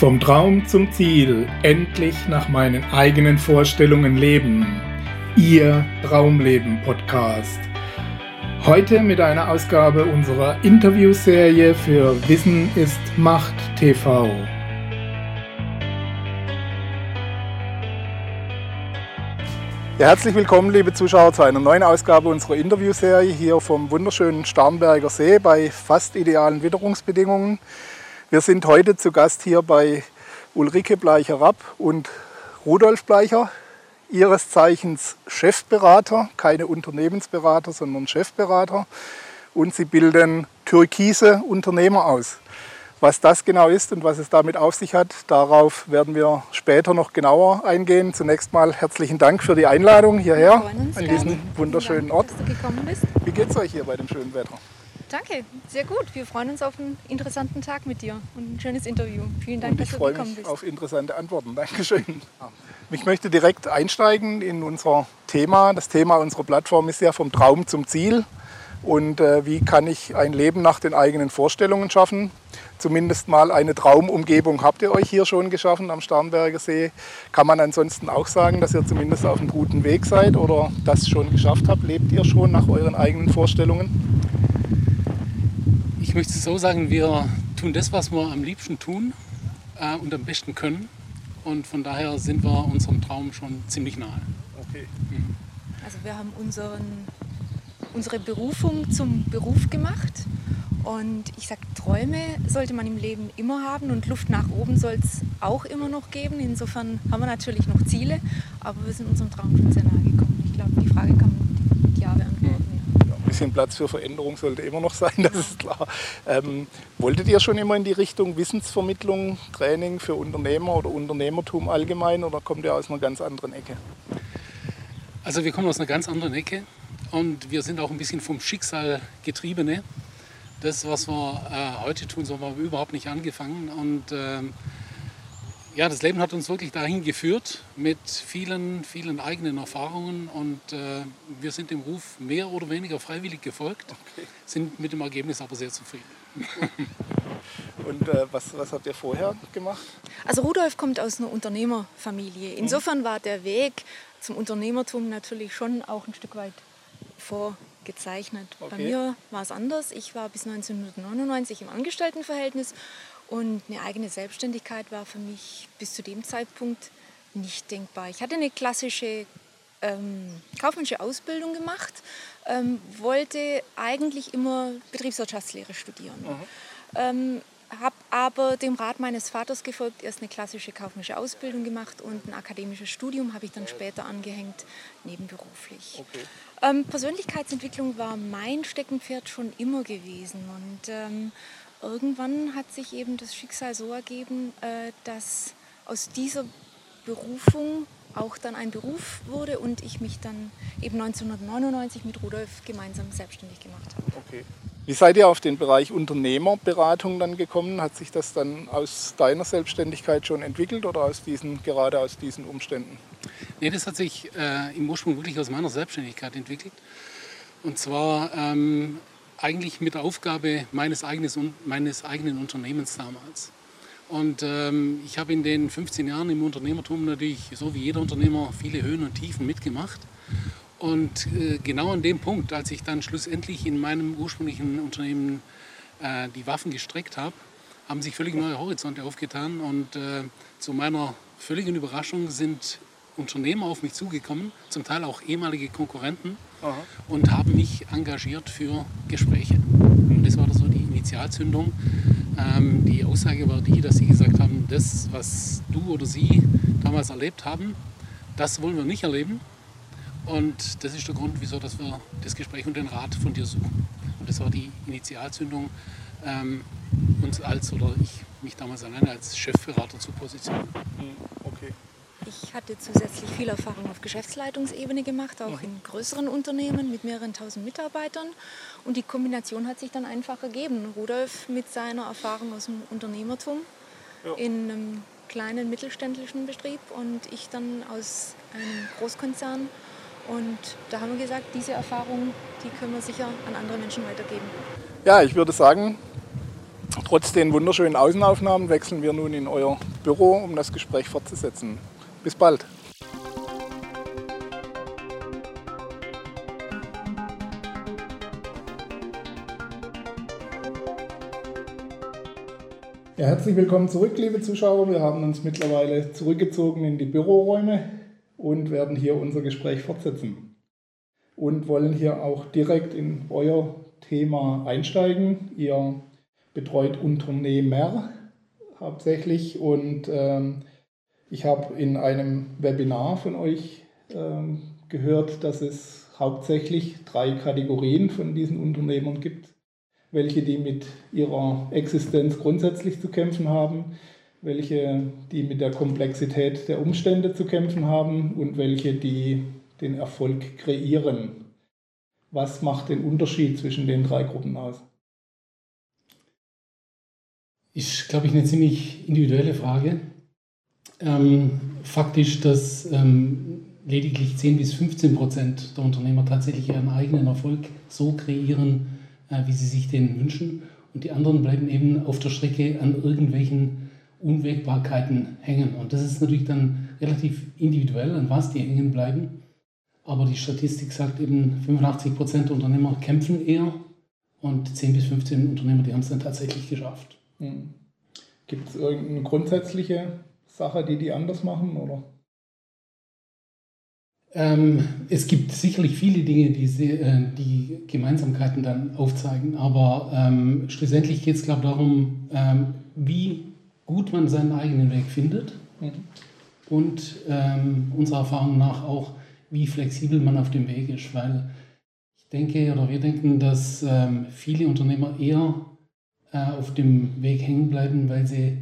Vom Traum zum Ziel, endlich nach meinen eigenen Vorstellungen leben. Ihr Traumleben Podcast. Heute mit einer Ausgabe unserer Interviewserie für Wissen ist Macht TV. Ja, herzlich willkommen, liebe Zuschauer, zu einer neuen Ausgabe unserer Interviewserie hier vom wunderschönen Starnberger See bei fast idealen Witterungsbedingungen. Wir sind heute zu Gast hier bei Ulrike Bleicher-Rapp und Rudolf Bleicher, ihres Zeichens Chefberater, keine Unternehmensberater, sondern Chefberater. Und sie bilden türkise Unternehmer aus. Was das genau ist und was es damit auf sich hat, darauf werden wir später noch genauer eingehen. Zunächst mal herzlichen Dank für die Einladung hierher an diesen wunderschönen Ort. Wie geht es euch hier bei dem schönen Wetter? Danke, sehr gut. Wir freuen uns auf einen interessanten Tag mit dir und ein schönes Interview. Vielen Dank, und dass du gekommen bist. Ich freue mich auf interessante Antworten. Dankeschön. Ich möchte direkt einsteigen in unser Thema. Das Thema unserer Plattform ist ja vom Traum zum Ziel. Und äh, wie kann ich ein Leben nach den eigenen Vorstellungen schaffen? Zumindest mal eine Traumumgebung habt ihr euch hier schon geschaffen am Starnberger See. Kann man ansonsten auch sagen, dass ihr zumindest auf einem guten Weg seid oder das schon geschafft habt? Lebt ihr schon nach euren eigenen Vorstellungen? Ich möchte es so sagen, wir tun das, was wir am liebsten tun äh, und am besten können. Und von daher sind wir unserem Traum schon ziemlich nahe. Okay. Mhm. Also wir haben unseren unsere Berufung zum Beruf gemacht. Und ich sage, Träume sollte man im Leben immer haben und Luft nach oben soll es auch immer noch geben. Insofern haben wir natürlich noch Ziele, aber wir sind unserem Traum schon sehr nahe gekommen. Ich glaube, die Frage kann man mit Ja beantworten. Ja. ein bisschen Platz für Veränderung sollte immer noch sein, das ist klar. Ähm, wolltet ihr schon immer in die Richtung Wissensvermittlung, Training für Unternehmer oder Unternehmertum allgemein oder kommt ihr aus einer ganz anderen Ecke? Also wir kommen aus einer ganz anderen Ecke. Und wir sind auch ein bisschen vom Schicksal getriebene. Das, was wir äh, heute tun, so haben wir überhaupt nicht angefangen. Und äh, ja, das Leben hat uns wirklich dahin geführt mit vielen, vielen eigenen Erfahrungen. Und äh, wir sind dem Ruf mehr oder weniger freiwillig gefolgt, okay. sind mit dem Ergebnis aber sehr zufrieden. Und äh, was, was habt ihr vorher gemacht? Also Rudolf kommt aus einer Unternehmerfamilie. Insofern war der Weg zum Unternehmertum natürlich schon auch ein Stück weit vorgezeichnet. Okay. Bei mir war es anders. Ich war bis 1999 im Angestelltenverhältnis und eine eigene Selbstständigkeit war für mich bis zu dem Zeitpunkt nicht denkbar. Ich hatte eine klassische ähm, kaufmännische Ausbildung gemacht, ähm, wollte eigentlich immer Betriebswirtschaftslehre studieren. Mhm. Ähm, habe aber dem Rat meines Vaters gefolgt, erst eine klassische kaufmännische Ausbildung gemacht und ein akademisches Studium habe ich dann später angehängt, nebenberuflich. Okay. Ähm, Persönlichkeitsentwicklung war mein Steckenpferd schon immer gewesen und ähm, irgendwann hat sich eben das Schicksal so ergeben, äh, dass aus dieser Berufung auch dann ein Beruf wurde und ich mich dann eben 1999 mit Rudolf gemeinsam selbstständig gemacht habe. Okay. Wie seid ihr auf den Bereich Unternehmerberatung dann gekommen? Hat sich das dann aus deiner Selbstständigkeit schon entwickelt oder aus diesen, gerade aus diesen Umständen? Nee, das hat sich äh, im Ursprung wirklich aus meiner Selbstständigkeit entwickelt. Und zwar ähm, eigentlich mit der Aufgabe meines, eigenes, meines eigenen Unternehmens damals. Und ähm, ich habe in den 15 Jahren im Unternehmertum natürlich, so wie jeder Unternehmer, viele Höhen und Tiefen mitgemacht. Und äh, genau an dem Punkt, als ich dann schlussendlich in meinem ursprünglichen Unternehmen äh, die Waffen gestreckt habe, haben sich völlig neue Horizonte aufgetan. Und äh, zu meiner völligen Überraschung sind Unternehmer auf mich zugekommen, zum Teil auch ehemalige Konkurrenten, Und haben mich engagiert für Gespräche. Und das war so die Initialzündung. Ähm, die Aussage war die, dass sie gesagt haben, das, was du oder sie damals erlebt haben, das wollen wir nicht erleben. Und das ist der Grund, wieso dass wir das Gespräch und den Rat von dir suchen. Und das war die Initialzündung, ähm, uns als oder ich mich damals alleine als Chefberater zu positionieren. Mhm, okay. Ich hatte zusätzlich viel Erfahrung auf Geschäftsleitungsebene gemacht, auch mhm. in größeren Unternehmen mit mehreren tausend Mitarbeitern. Und die Kombination hat sich dann einfach ergeben. Rudolf mit seiner Erfahrung aus dem Unternehmertum ja. in einem kleinen mittelständischen Betrieb und ich dann aus einem Großkonzern und da haben wir gesagt, diese Erfahrung, die können wir sicher an andere Menschen weitergeben. Ja, ich würde sagen, Trotz den wunderschönen Außenaufnahmen wechseln wir nun in euer Büro, um das Gespräch fortzusetzen. Bis bald. Ja, herzlich willkommen zurück, liebe Zuschauer. Wir haben uns mittlerweile zurückgezogen in die Büroräume und werden hier unser Gespräch fortsetzen. Und wollen hier auch direkt in euer Thema einsteigen. Ihr betreut Unternehmer hauptsächlich und ähm, ich habe in einem Webinar von euch ähm, gehört, dass es hauptsächlich drei Kategorien von diesen Unternehmern gibt welche die mit ihrer Existenz grundsätzlich zu kämpfen haben, welche die mit der Komplexität der Umstände zu kämpfen haben und welche die den Erfolg kreieren. Was macht den Unterschied zwischen den drei Gruppen aus? Ist, glaube ich, eine ziemlich individuelle Frage. Ähm, faktisch, dass ähm, lediglich 10 bis 15 Prozent der Unternehmer tatsächlich ihren eigenen Erfolg so kreieren, äh, wie sie sich den wünschen. Und die anderen bleiben eben auf der Strecke an irgendwelchen Unwägbarkeiten hängen. Und das ist natürlich dann relativ individuell, an was die hängen bleiben. Aber die Statistik sagt eben, 85 Prozent der Unternehmer kämpfen eher und 10 bis 15 Unternehmer, die haben es dann tatsächlich geschafft. Hm. Gibt es irgendeine grundsätzliche Sache, die die anders machen? Oder? Ähm, es gibt sicherlich viele Dinge, die, sie, äh, die Gemeinsamkeiten dann aufzeigen, aber ähm, schlussendlich geht es, glaube ich, darum, ähm, wie gut man seinen eigenen Weg findet mhm. und ähm, unserer Erfahrung nach auch, wie flexibel man auf dem Weg ist, weil ich denke oder wir denken, dass ähm, viele Unternehmer eher äh, auf dem Weg hängen bleiben, weil sie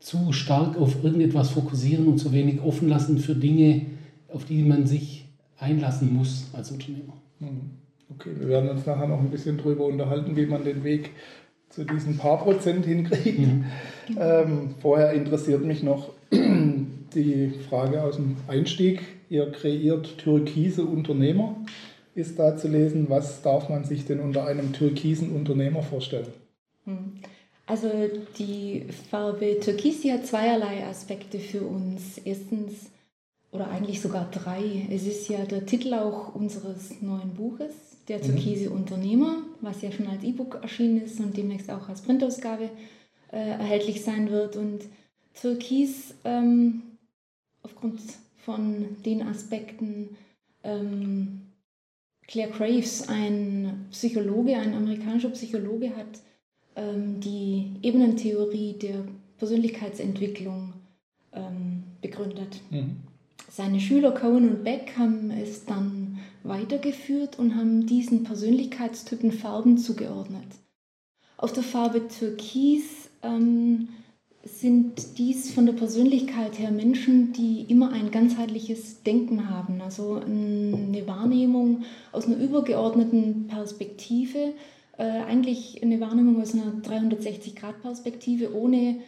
zu stark auf irgendetwas fokussieren und zu wenig offen lassen für Dinge, auf die man sich einlassen muss als Unternehmer. Hm. Okay, wir werden uns nachher noch ein bisschen darüber unterhalten, wie man den Weg zu diesen paar Prozent hinkriegt. Mhm. Ähm, vorher interessiert mich noch die Frage aus dem Einstieg. Ihr kreiert türkise Unternehmer. Ist da zu lesen, was darf man sich denn unter einem türkisen Unternehmer vorstellen? Hm. Also die Farbe Türkis die hat zweierlei Aspekte für uns. Erstens oder eigentlich sogar drei. Es ist ja der Titel auch unseres neuen Buches, Der mhm. türkise mhm. Unternehmer, was ja schon als E-Book erschienen ist und demnächst auch als Printausgabe äh, erhältlich sein wird. Und Türkis ähm, aufgrund von den Aspekten, ähm, Claire Graves, ein Psychologe, ein amerikanischer Psychologe, hat die Ebenentheorie der Persönlichkeitsentwicklung ähm, begründet. Mhm. Seine Schüler Cohen und Beck haben es dann weitergeführt und haben diesen Persönlichkeitstypen Farben zugeordnet. Auf der Farbe Türkis ähm, sind dies von der Persönlichkeit her Menschen, die immer ein ganzheitliches Denken haben, also eine Wahrnehmung aus einer übergeordneten Perspektive, eigentlich eine Wahrnehmung aus einer 360-Grad-Perspektive, ohne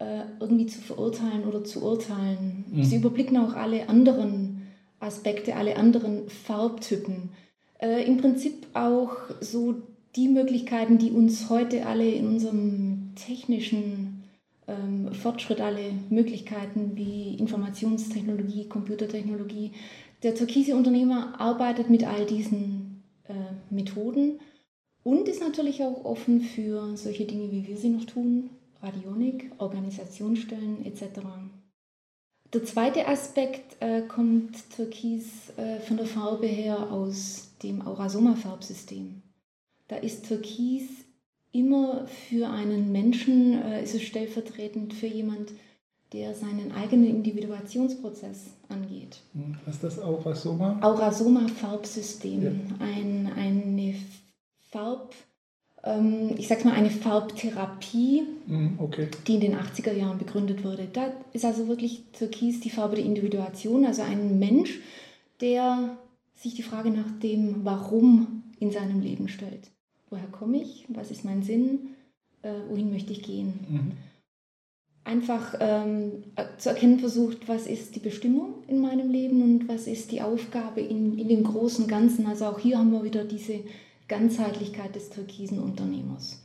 äh, irgendwie zu verurteilen oder zu urteilen. Mhm. Sie überblicken auch alle anderen Aspekte, alle anderen Farbtypen. Äh, Im Prinzip auch so die Möglichkeiten, die uns heute alle in unserem technischen ähm, Fortschritt, alle Möglichkeiten wie Informationstechnologie, Computertechnologie. Der türkise Unternehmer arbeitet mit all diesen äh, Methoden und ist natürlich auch offen für solche Dinge, wie wir sie noch tun, Radionik, Organisationsstellen etc. Der zweite Aspekt äh, kommt Türkis äh, von der Farbe her aus dem Aurasoma-Farbsystem. Da ist Türkis immer für einen Menschen, äh, ist es stellvertretend für jemand, der seinen eigenen Individuationsprozess angeht. Hm, was ist das Aurasoma? Aurasoma-Farbsystem. Ja. Ein, eine Farb- ähm, ich sage mal, eine Farbtherapie, mhm, okay. die in den 80er Jahren begründet wurde. Da ist also wirklich Türkis die Farbe der Individuation, also ein Mensch, der sich die Frage nach dem Warum in seinem Leben stellt. Woher komme ich? Was ist mein Sinn? Äh, wohin möchte ich gehen? Mhm. Einfach ähm, zu erkennen versucht, was ist die Bestimmung in meinem Leben und was ist die Aufgabe in, in dem großen Ganzen. Also auch hier haben wir wieder diese Ganzheitlichkeit des türkisen Unternehmers.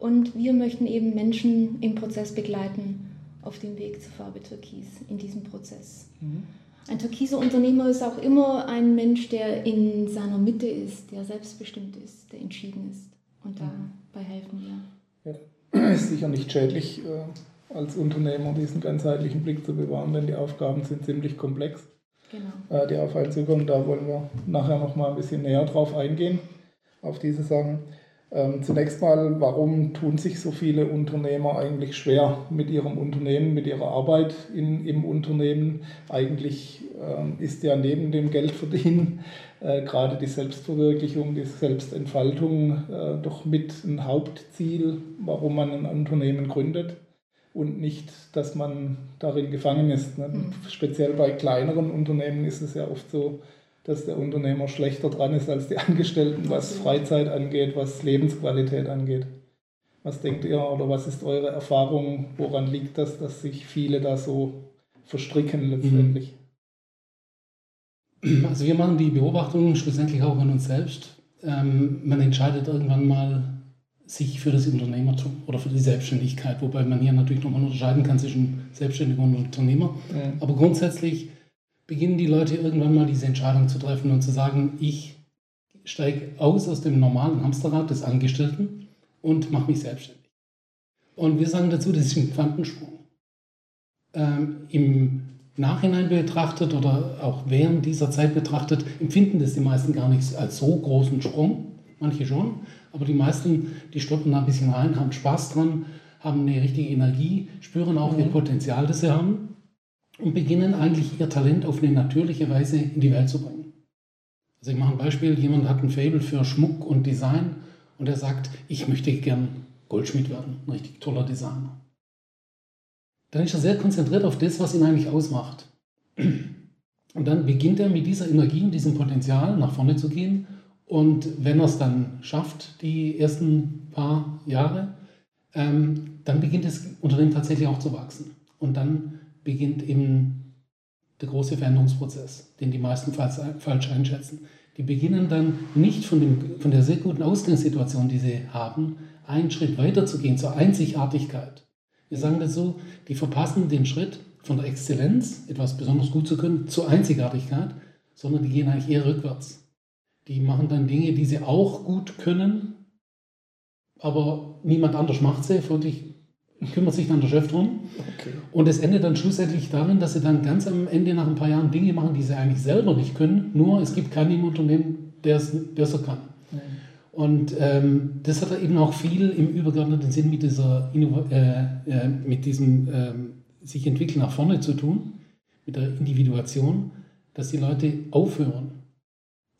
Und wir möchten eben Menschen im Prozess begleiten auf dem Weg zur Farbe Türkis, in diesem Prozess. Mhm. Ein türkiser Unternehmer ist auch immer ein Mensch, der in seiner Mitte ist, der selbstbestimmt ist, der entschieden ist. Und dabei helfen wir. Ja. Ist sicher nicht schädlich, äh, als Unternehmer diesen ganzheitlichen Blick zu bewahren, denn die Aufgaben sind ziemlich komplex, genau. Äh, die auf einen zukommen. Da wollen wir nachher noch mal ein bisschen näher drauf eingehen, auf diese Sachen. Ähm, zunächst mal, warum tun sich so viele Unternehmer eigentlich schwer mit ihrem Unternehmen, mit ihrer Arbeit in, im Unternehmen? Eigentlich ähm, ist ja neben dem Geldverdienen äh, gerade die Selbstverwirklichung, die Selbstentfaltung äh, doch mit ein Hauptziel, warum man ein Unternehmen gründet und nicht, dass man darin gefangen ist. Ne? Mhm. Speziell bei kleineren Unternehmen ist es ja oft so, dass der Unternehmer schlechter dran ist als die Angestellten, was Freizeit angeht, was Lebensqualität angeht. Was denkt ihr oder was ist eure Erfahrung? Woran liegt das, dass sich viele da so verstricken letztendlich? Also wir machen die Beobachtungen schlussendlich auch an uns selbst. Ähm, man entscheidet irgendwann mal sich für das Unternehmertum oder für die Selbstständigkeit, wobei man hier natürlich nochmal unterscheiden kann zwischen Selbstständiger und Unternehmer. Ja. Aber grundsätzlich beginnen die Leute irgendwann mal diese Entscheidung zu treffen und zu sagen, ich steige aus aus dem normalen Hamsterrad des Angestellten und mache mich selbstständig. Und wir sagen dazu, das ist ein Quantensprung. Ähm, Im Nachhinein betrachtet oder auch während dieser Zeit betrachtet, empfinden das die meisten gar nicht als so großen Sprung. Manche schon, aber die meisten, die stoppen da ein bisschen rein, haben Spaß dran, haben eine richtige Energie, spüren auch mhm. ihr Potenzial, das sie haben und beginnen eigentlich ihr Talent auf eine natürliche Weise in die Welt zu bringen. Also ich mache ein Beispiel, jemand hat ein Fable für Schmuck und Design und er sagt, ich möchte gern Goldschmied werden, ein richtig toller Designer. Dann ist er sehr konzentriert auf das, was ihn eigentlich ausmacht. Und dann beginnt er mit dieser Energie und diesem Potenzial nach vorne zu gehen. Und wenn er es dann schafft, die ersten paar Jahre, ähm, dann beginnt das Unternehmen tatsächlich auch zu wachsen. Und dann beginnt eben der große Veränderungsprozess, den die meisten falsch einschätzen. Die beginnen dann nicht von, dem, von der sehr guten Ausgangssituation, die sie haben, einen Schritt weiter zu gehen zur Einzigartigkeit. Wir sagen das so, die verpassen den Schritt von der Exzellenz, etwas besonders gut zu können, zur Einzigartigkeit, sondern die gehen eigentlich eher rückwärts. Die machen dann Dinge, die sie auch gut können, aber niemand anders macht sie. Folglich kümmert sich dann der Chef drum. Okay. Und es endet dann schlussendlich darin, dass sie dann ganz am Ende nach ein paar Jahren Dinge machen, die sie eigentlich selber nicht können. Nur es gibt keinen im Unternehmen, der es besser kann. Mhm. Und ähm, das hat eben auch viel im übergeordneten Sinn mit dieser äh, äh, mit diesem äh, sich entwickeln nach vorne zu tun, mit der Individuation, dass die Leute aufhören,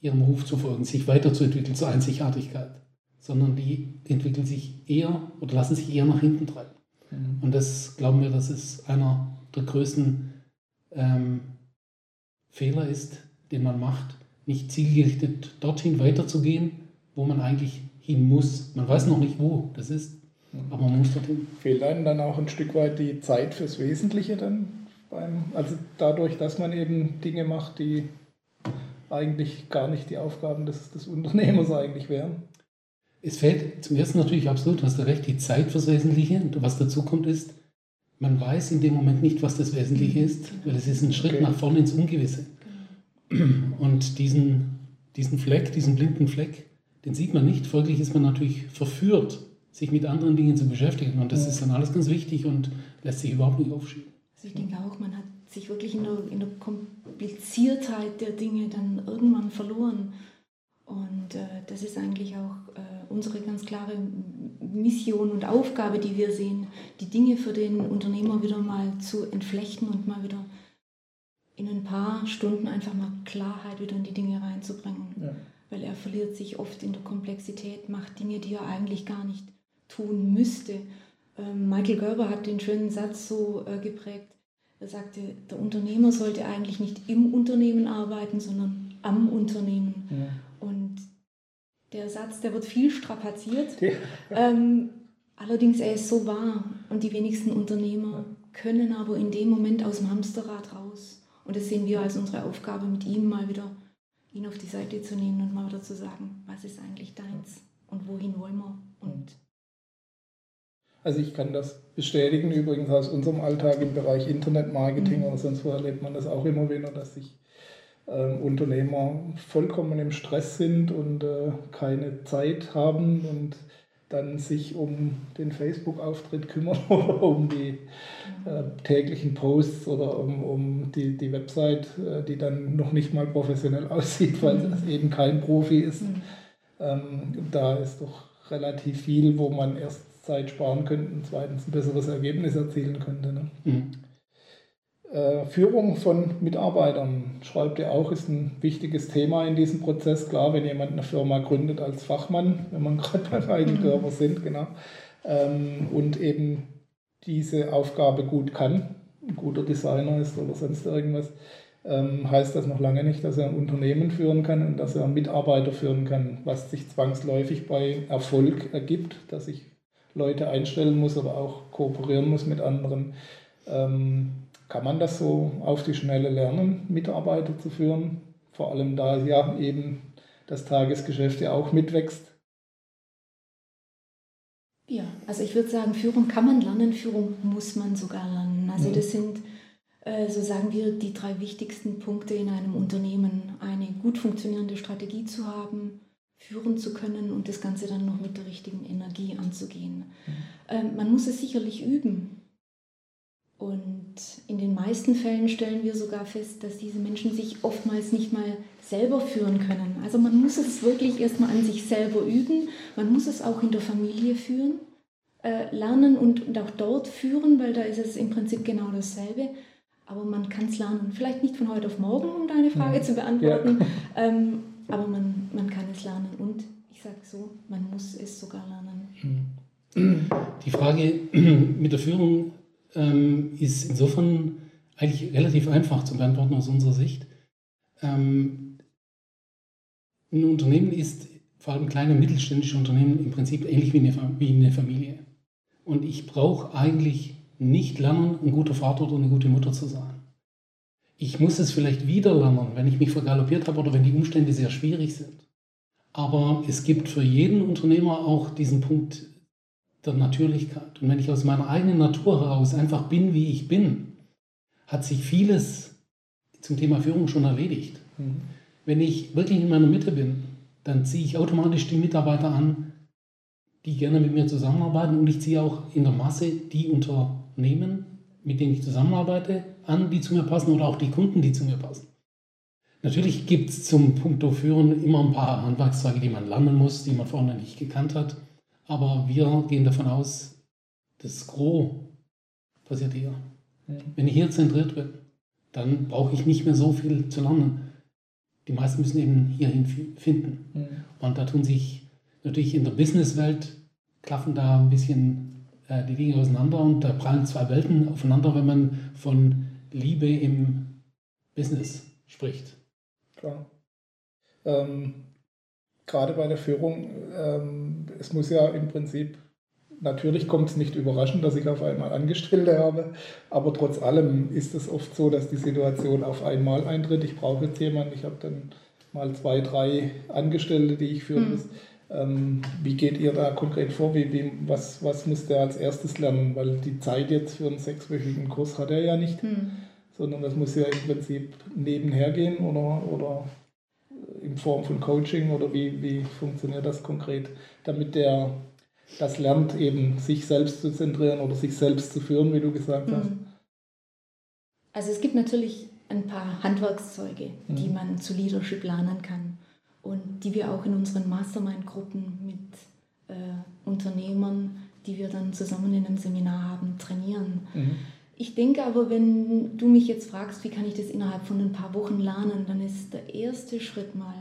ihrem Ruf zu folgen, sich weiterzuentwickeln zur Einzigartigkeit, sondern die entwickeln sich eher oder lassen sich eher nach hinten treiben. Mhm. Und das glauben wir, dass es einer der größten ähm, Fehler ist, den man macht, nicht zielgerichtet dorthin weiterzugehen, wo man eigentlich hin muss. Man weiß noch nicht, wo das ist, mhm. aber man muss dorthin. Fehlt einem dann auch ein Stück weit die Zeit fürs Wesentliche dann? Beim, also dadurch, dass man eben Dinge macht, die eigentlich gar nicht die Aufgaben des, des Unternehmers eigentlich wären? Es fällt zum ersten natürlich absolut, hast du recht, die Zeit fürs Wesentliche. Und was dazu kommt ist, man weiß in dem Moment nicht, was das Wesentliche ist, weil es ist ein Schritt okay. nach vorne ins Ungewisse. Und diesen, diesen Fleck, diesen blinden Fleck, den sieht man nicht. Folglich ist man natürlich verführt, sich mit anderen Dingen zu beschäftigen. Und das ja. ist dann alles ganz wichtig und lässt sich überhaupt nicht aufschieben. Also ich denke auch, man hat sich wirklich in der, in der Kompliziertheit der Dinge dann irgendwann verloren. Und äh, das ist eigentlich auch äh, unsere ganz klare Mission und Aufgabe, die wir sehen, die Dinge für den Unternehmer wieder mal zu entflechten und mal wieder in ein paar Stunden einfach mal Klarheit wieder in die Dinge reinzubringen. Ja. Weil er verliert sich oft in der Komplexität, macht Dinge, die er eigentlich gar nicht tun müsste. Ähm, Michael Gerber hat den schönen Satz so äh, geprägt. Er sagte, der Unternehmer sollte eigentlich nicht im Unternehmen arbeiten, sondern am Unternehmen. Ja. Der Satz, der wird viel strapaziert. Ja. Ähm, allerdings, er ist so wahr. Und die wenigsten Unternehmer können aber in dem Moment aus dem Hamsterrad raus. Und das sehen wir als unsere Aufgabe, mit ihm mal wieder ihn auf die Seite zu nehmen und mal wieder zu sagen, was ist eigentlich deins und wohin wollen wir und Also ich kann das bestätigen, übrigens aus unserem Alltag im Bereich Internetmarketing mhm. oder sonst wo erlebt man das auch immer wieder, dass sich äh, Unternehmer vollkommen im Stress sind und äh, keine Zeit haben und dann sich um den Facebook-Auftritt kümmern oder um die äh, täglichen Posts oder um, um die, die Website, äh, die dann noch nicht mal professionell aussieht, weil mhm. es eben kein Profi ist. Mhm. Ähm, da ist doch relativ viel, wo man erst Zeit sparen könnte und zweitens ein besseres Ergebnis erzielen könnte. Ne? Mhm. Äh, Führung von Mitarbeitern, schreibt ihr auch, ist ein wichtiges Thema in diesem Prozess. Klar, wenn jemand eine Firma gründet als Fachmann, wenn man gerade beim Eigenkörper mhm. sind, genau, ähm, und eben diese Aufgabe gut kann, ein guter Designer ist oder sonst irgendwas, ähm, heißt das noch lange nicht, dass er ein Unternehmen führen kann und dass er Mitarbeiter führen kann, was sich zwangsläufig bei Erfolg ergibt, dass ich Leute einstellen muss, aber auch kooperieren muss mit anderen. Ähm, kann man das so auf die Schnelle lernen, Mitarbeiter zu führen? Vor allem da ja eben das Tagesgeschäft ja auch mitwächst. Ja, also ich würde sagen, Führung kann man lernen, Führung muss man sogar lernen. Also das sind, äh, so sagen wir, die drei wichtigsten Punkte in einem Unternehmen. Eine gut funktionierende Strategie zu haben, führen zu können und das Ganze dann noch mit der richtigen Energie anzugehen. Mhm. Ähm, man muss es sicherlich üben. Und in den meisten Fällen stellen wir sogar fest, dass diese Menschen sich oftmals nicht mal selber führen können. Also man muss es wirklich erstmal an sich selber üben, man muss es auch in der Familie führen, äh, lernen und, und auch dort führen, weil da ist es im Prinzip genau dasselbe. Aber man kann es lernen. Vielleicht nicht von heute auf morgen, um deine Frage ja. zu beantworten, ja. ähm, aber man, man kann es lernen. Und ich sage so, man muss es sogar lernen. Die Frage mit der Führung ähm, ist insofern eigentlich relativ einfach zu beantworten aus unserer Sicht. Ähm, ein Unternehmen ist, vor allem kleine mittelständische Unternehmen, im Prinzip ähnlich wie eine, wie eine Familie. Und ich brauche eigentlich nicht lernen, ein guter Vater oder eine gute Mutter zu sein. Ich muss es vielleicht wieder lernen, wenn ich mich vergaloppiert habe oder wenn die Umstände sehr schwierig sind. Aber es gibt für jeden Unternehmer auch diesen Punkt der Natürlichkeit. Und wenn ich aus meiner eigenen Natur heraus einfach bin, wie ich bin, hat sich vieles zum Thema Führung schon erledigt. Mhm. Wenn ich wirklich in meiner Mitte bin, dann ziehe ich automatisch die Mitarbeiter an, die gerne mit mir zusammenarbeiten und ich ziehe auch in der Masse die Unternehmen, mit denen ich zusammenarbeite, an, die zu mir passen oder auch die Kunden, die zu mir passen. Natürlich gibt es zum Punkt Führen immer ein paar Handwerkszweige, die man lernen muss, die man vorher nicht gekannt hat. Aber wir gehen davon aus, das Gros passiert hier. Wenn ich hier zentriert bin, dann brauche ich nicht mehr so viel zu lernen. Die meisten müssen eben hierhin finden. Und da tun sich natürlich in der Businesswelt, klaffen da ein bisschen äh, die Dinge auseinander und da prallen zwei Welten aufeinander, wenn man von Liebe im Business spricht. Klar. Ähm, gerade bei der Führung, ähm, es muss ja im Prinzip, natürlich kommt es nicht überraschend, dass ich auf einmal Angestellte habe, aber trotz allem ist es oft so, dass die Situation auf einmal eintritt. Ich brauche jetzt jemanden, ich habe dann mal zwei, drei Angestellte, die ich führen hm. muss. Ähm, wie geht ihr da konkret vor? Wie, wie, was, was muss der als erstes lernen? Weil die Zeit jetzt für einen sechswöchigen Kurs hat er ja nicht, hm. sondern das muss ja im Prinzip nebenher gehen oder, oder in Form von Coaching oder wie, wie funktioniert das konkret, damit der das lernt, eben sich selbst zu zentrieren oder sich selbst zu führen, wie du gesagt hast? Mhm. Also es gibt natürlich ein paar Handwerkszeuge, mhm. die man zu Leadership lernen kann und die wir auch in unseren Mastermind-Gruppen mit äh, Unternehmern, die wir dann zusammen in einem Seminar haben, trainieren. Mhm. Ich denke aber, wenn du mich jetzt fragst, wie kann ich das innerhalb von ein paar Wochen lernen, dann ist der erste Schritt mal,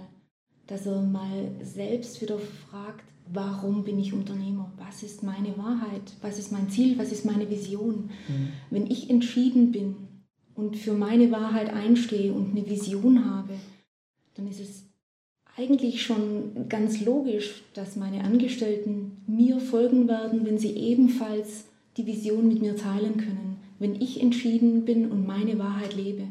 dass er mal selbst wieder fragt, warum bin ich Unternehmer? Was ist meine Wahrheit? Was ist mein Ziel? Was ist meine Vision? Mhm. Wenn ich entschieden bin und für meine Wahrheit einstehe und eine Vision habe, dann ist es eigentlich schon ganz logisch, dass meine Angestellten mir folgen werden, wenn sie ebenfalls die Vision mit mir teilen können wenn ich entschieden bin und meine Wahrheit lebe.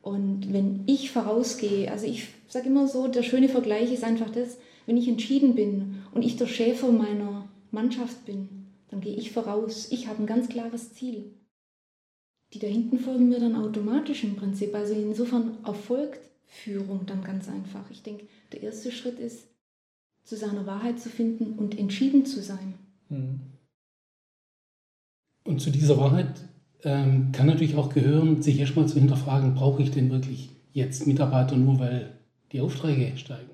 Und wenn ich vorausgehe, also ich sage immer so, der schöne Vergleich ist einfach das, wenn ich entschieden bin und ich der Schäfer meiner Mannschaft bin, dann gehe ich voraus. Ich habe ein ganz klares Ziel. Die da hinten folgen mir dann automatisch im Prinzip. Also insofern erfolgt Führung dann ganz einfach. Ich denke, der erste Schritt ist, zu seiner Wahrheit zu finden und entschieden zu sein. Mhm. Und zu dieser Wahrheit ähm, kann natürlich auch gehören, sich erstmal zu hinterfragen, brauche ich denn wirklich jetzt Mitarbeiter nur, weil die Aufträge steigen?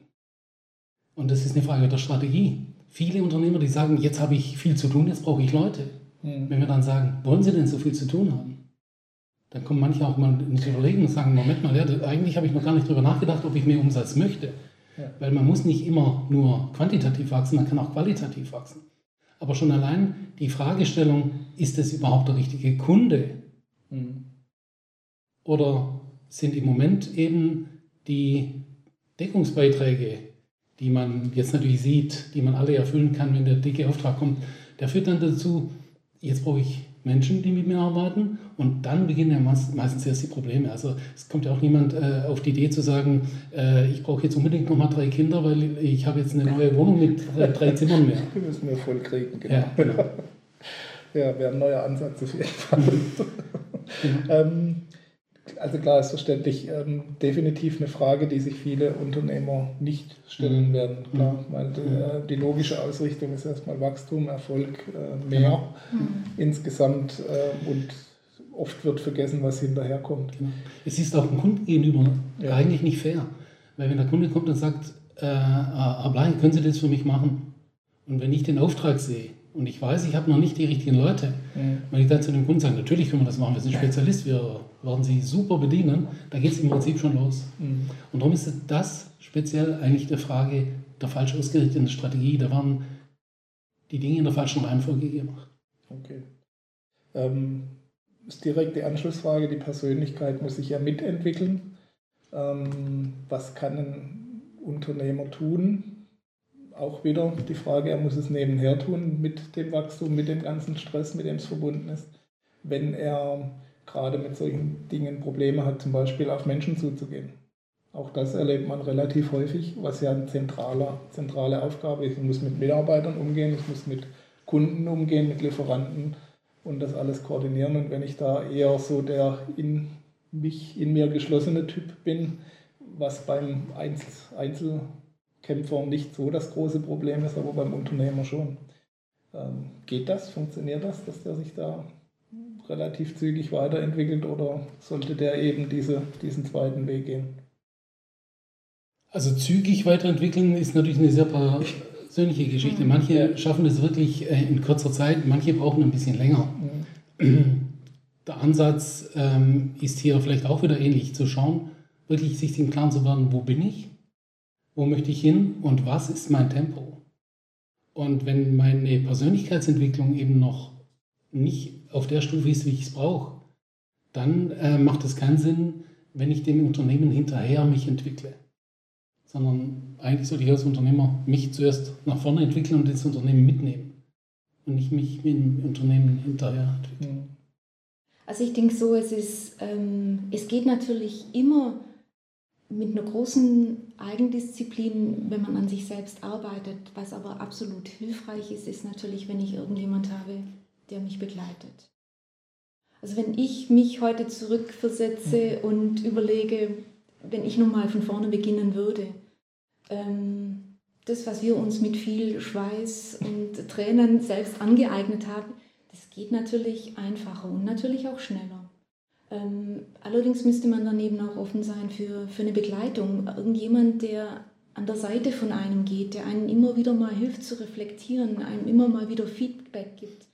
Und das ist eine Frage der Strategie. Viele Unternehmer, die sagen, jetzt habe ich viel zu tun, jetzt brauche ich Leute. Mhm. Wenn wir dann sagen, wollen sie denn so viel zu tun haben? Dann kommen manche auch mal ins Überlegen und sagen, Moment mal, ja, eigentlich habe ich noch gar nicht darüber nachgedacht, ob ich mehr Umsatz möchte. Ja. Weil man muss nicht immer nur quantitativ wachsen, man kann auch qualitativ wachsen. Aber schon allein die Fragestellung, ist es überhaupt der richtige Kunde? Mhm. Oder sind im Moment eben die Deckungsbeiträge, die man jetzt natürlich sieht, die man alle erfüllen kann, wenn der dicke Auftrag kommt, der führt dann dazu, jetzt brauche ich Menschen, die mit mir arbeiten und dann beginnen ja meistens erst die Probleme. Also es kommt ja auch niemand äh, auf die Idee zu sagen, äh, ich brauche jetzt unbedingt nochmal drei Kinder, weil ich habe jetzt eine neue Wohnung mit drei, drei Zimmern mehr. Die müssen wir voll kriegen, genau. Ja, genau. ja wäre ein neuer Ansatz auf jeden Fall. ähm, also klar ist verständlich ähm, definitiv eine Frage, die sich viele Unternehmer nicht stellen mhm. werden. Klar, mhm. weil die, äh, die, logische Ausrichtung ist erstmal Wachstum, Erfolg, äh, mehr mhm. insgesamt äh, und oft wird vergessen, was hinterherkommt. Genau. Es ist auch dem Kunden gegenüber ja. eigentlich nicht fair, weil wenn der Kunde kommt und sagt, äh, Herr Blein, können Sie das für mich machen? Und wenn ich den Auftrag sehe, und ich weiß, ich habe noch nicht die richtigen Leute. Mhm. Wenn ich dann zu dem Kunden sage, natürlich können wir das machen, wir sind Spezialist, wir werden sie super bedienen, da geht es im Prinzip schon los. Mhm. Und darum ist das speziell eigentlich der Frage der falsch ausgerichteten Strategie. Da waren die Dinge in der falschen Reihenfolge gemacht. Okay. Ähm, ist direkt die Anschlussfrage, die Persönlichkeit muss sich ja mitentwickeln. Ähm, was kann ein Unternehmer tun, auch wieder die Frage, er muss es nebenher tun mit dem Wachstum, mit dem ganzen Stress, mit dem es verbunden ist. Wenn er gerade mit solchen Dingen Probleme hat, zum Beispiel auf Menschen zuzugehen. Auch das erlebt man relativ häufig, was ja eine zentrale, zentrale Aufgabe ist. Ich muss mit Mitarbeitern umgehen, ich muss mit Kunden umgehen, mit Lieferanten und das alles koordinieren. Und wenn ich da eher so der in mich, in mir geschlossene Typ bin, was beim Einzel Kämpfer nicht so das große Problem ist, aber beim Unternehmer schon. Ähm, geht das? Funktioniert das, dass der sich da relativ zügig weiterentwickelt oder sollte der eben diese, diesen zweiten Weg gehen? Also zügig weiterentwickeln ist natürlich eine sehr persönliche Geschichte. Mhm. Manche schaffen es wirklich äh, in kurzer Zeit, manche brauchen ein bisschen länger. Mhm. Der Ansatz ähm, ist hier vielleicht auch wieder ähnlich, zu schauen, wirklich sich im Klaren zu werden, wo bin ich, wo möchte ich hin und was ist mein Tempo. Und wenn meine Persönlichkeitsentwicklung eben noch nicht auf der Stufe ist, wie ich es brauche, dann äh, macht es keinen Sinn, wenn ich dem Unternehmen hinterher mich entwickle. Sondern eigentlich sollte ich als Unternehmer mich zuerst nach vorne entwickeln und das Unternehmen mitnehmen. Und nicht mich mit dem Unternehmen hinterher entwickeln. Also ich denke so, es ist, ähm, es geht natürlich immer mit einer großen Eigendisziplin, wenn man an sich selbst arbeitet. Was aber absolut hilfreich ist, ist natürlich, wenn ich irgendjemand habe, der mich begleitet. Also wenn ich mich heute zurückversetze mhm. und überlege, wenn ich nochmal von vorne beginnen würde, ähm, das, was wir uns mit viel Schweiß und Tränen selbst angeeignet haben, das geht natürlich einfacher und natürlich auch schneller. Ähm, allerdings müsste man daneben auch offen sein für, für eine Begleitung. Irgendjemand, der an der Seite von einem geht, der einen immer wieder mal hilft zu reflektieren, einem immer mal wieder Feedback gibt,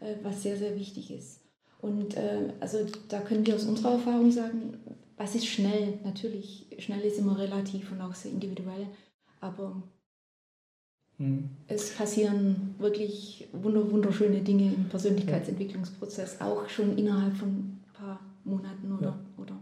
äh, was sehr, sehr wichtig ist. Und äh, also da können wir aus unserer Erfahrung sagen, was ist schnell? Natürlich, schnell ist immer relativ und auch sehr individuell, aber hm. es passieren wirklich wunderschöne Dinge im Persönlichkeitsentwicklungsprozess, auch schon innerhalb von Monaten oder, ja. oder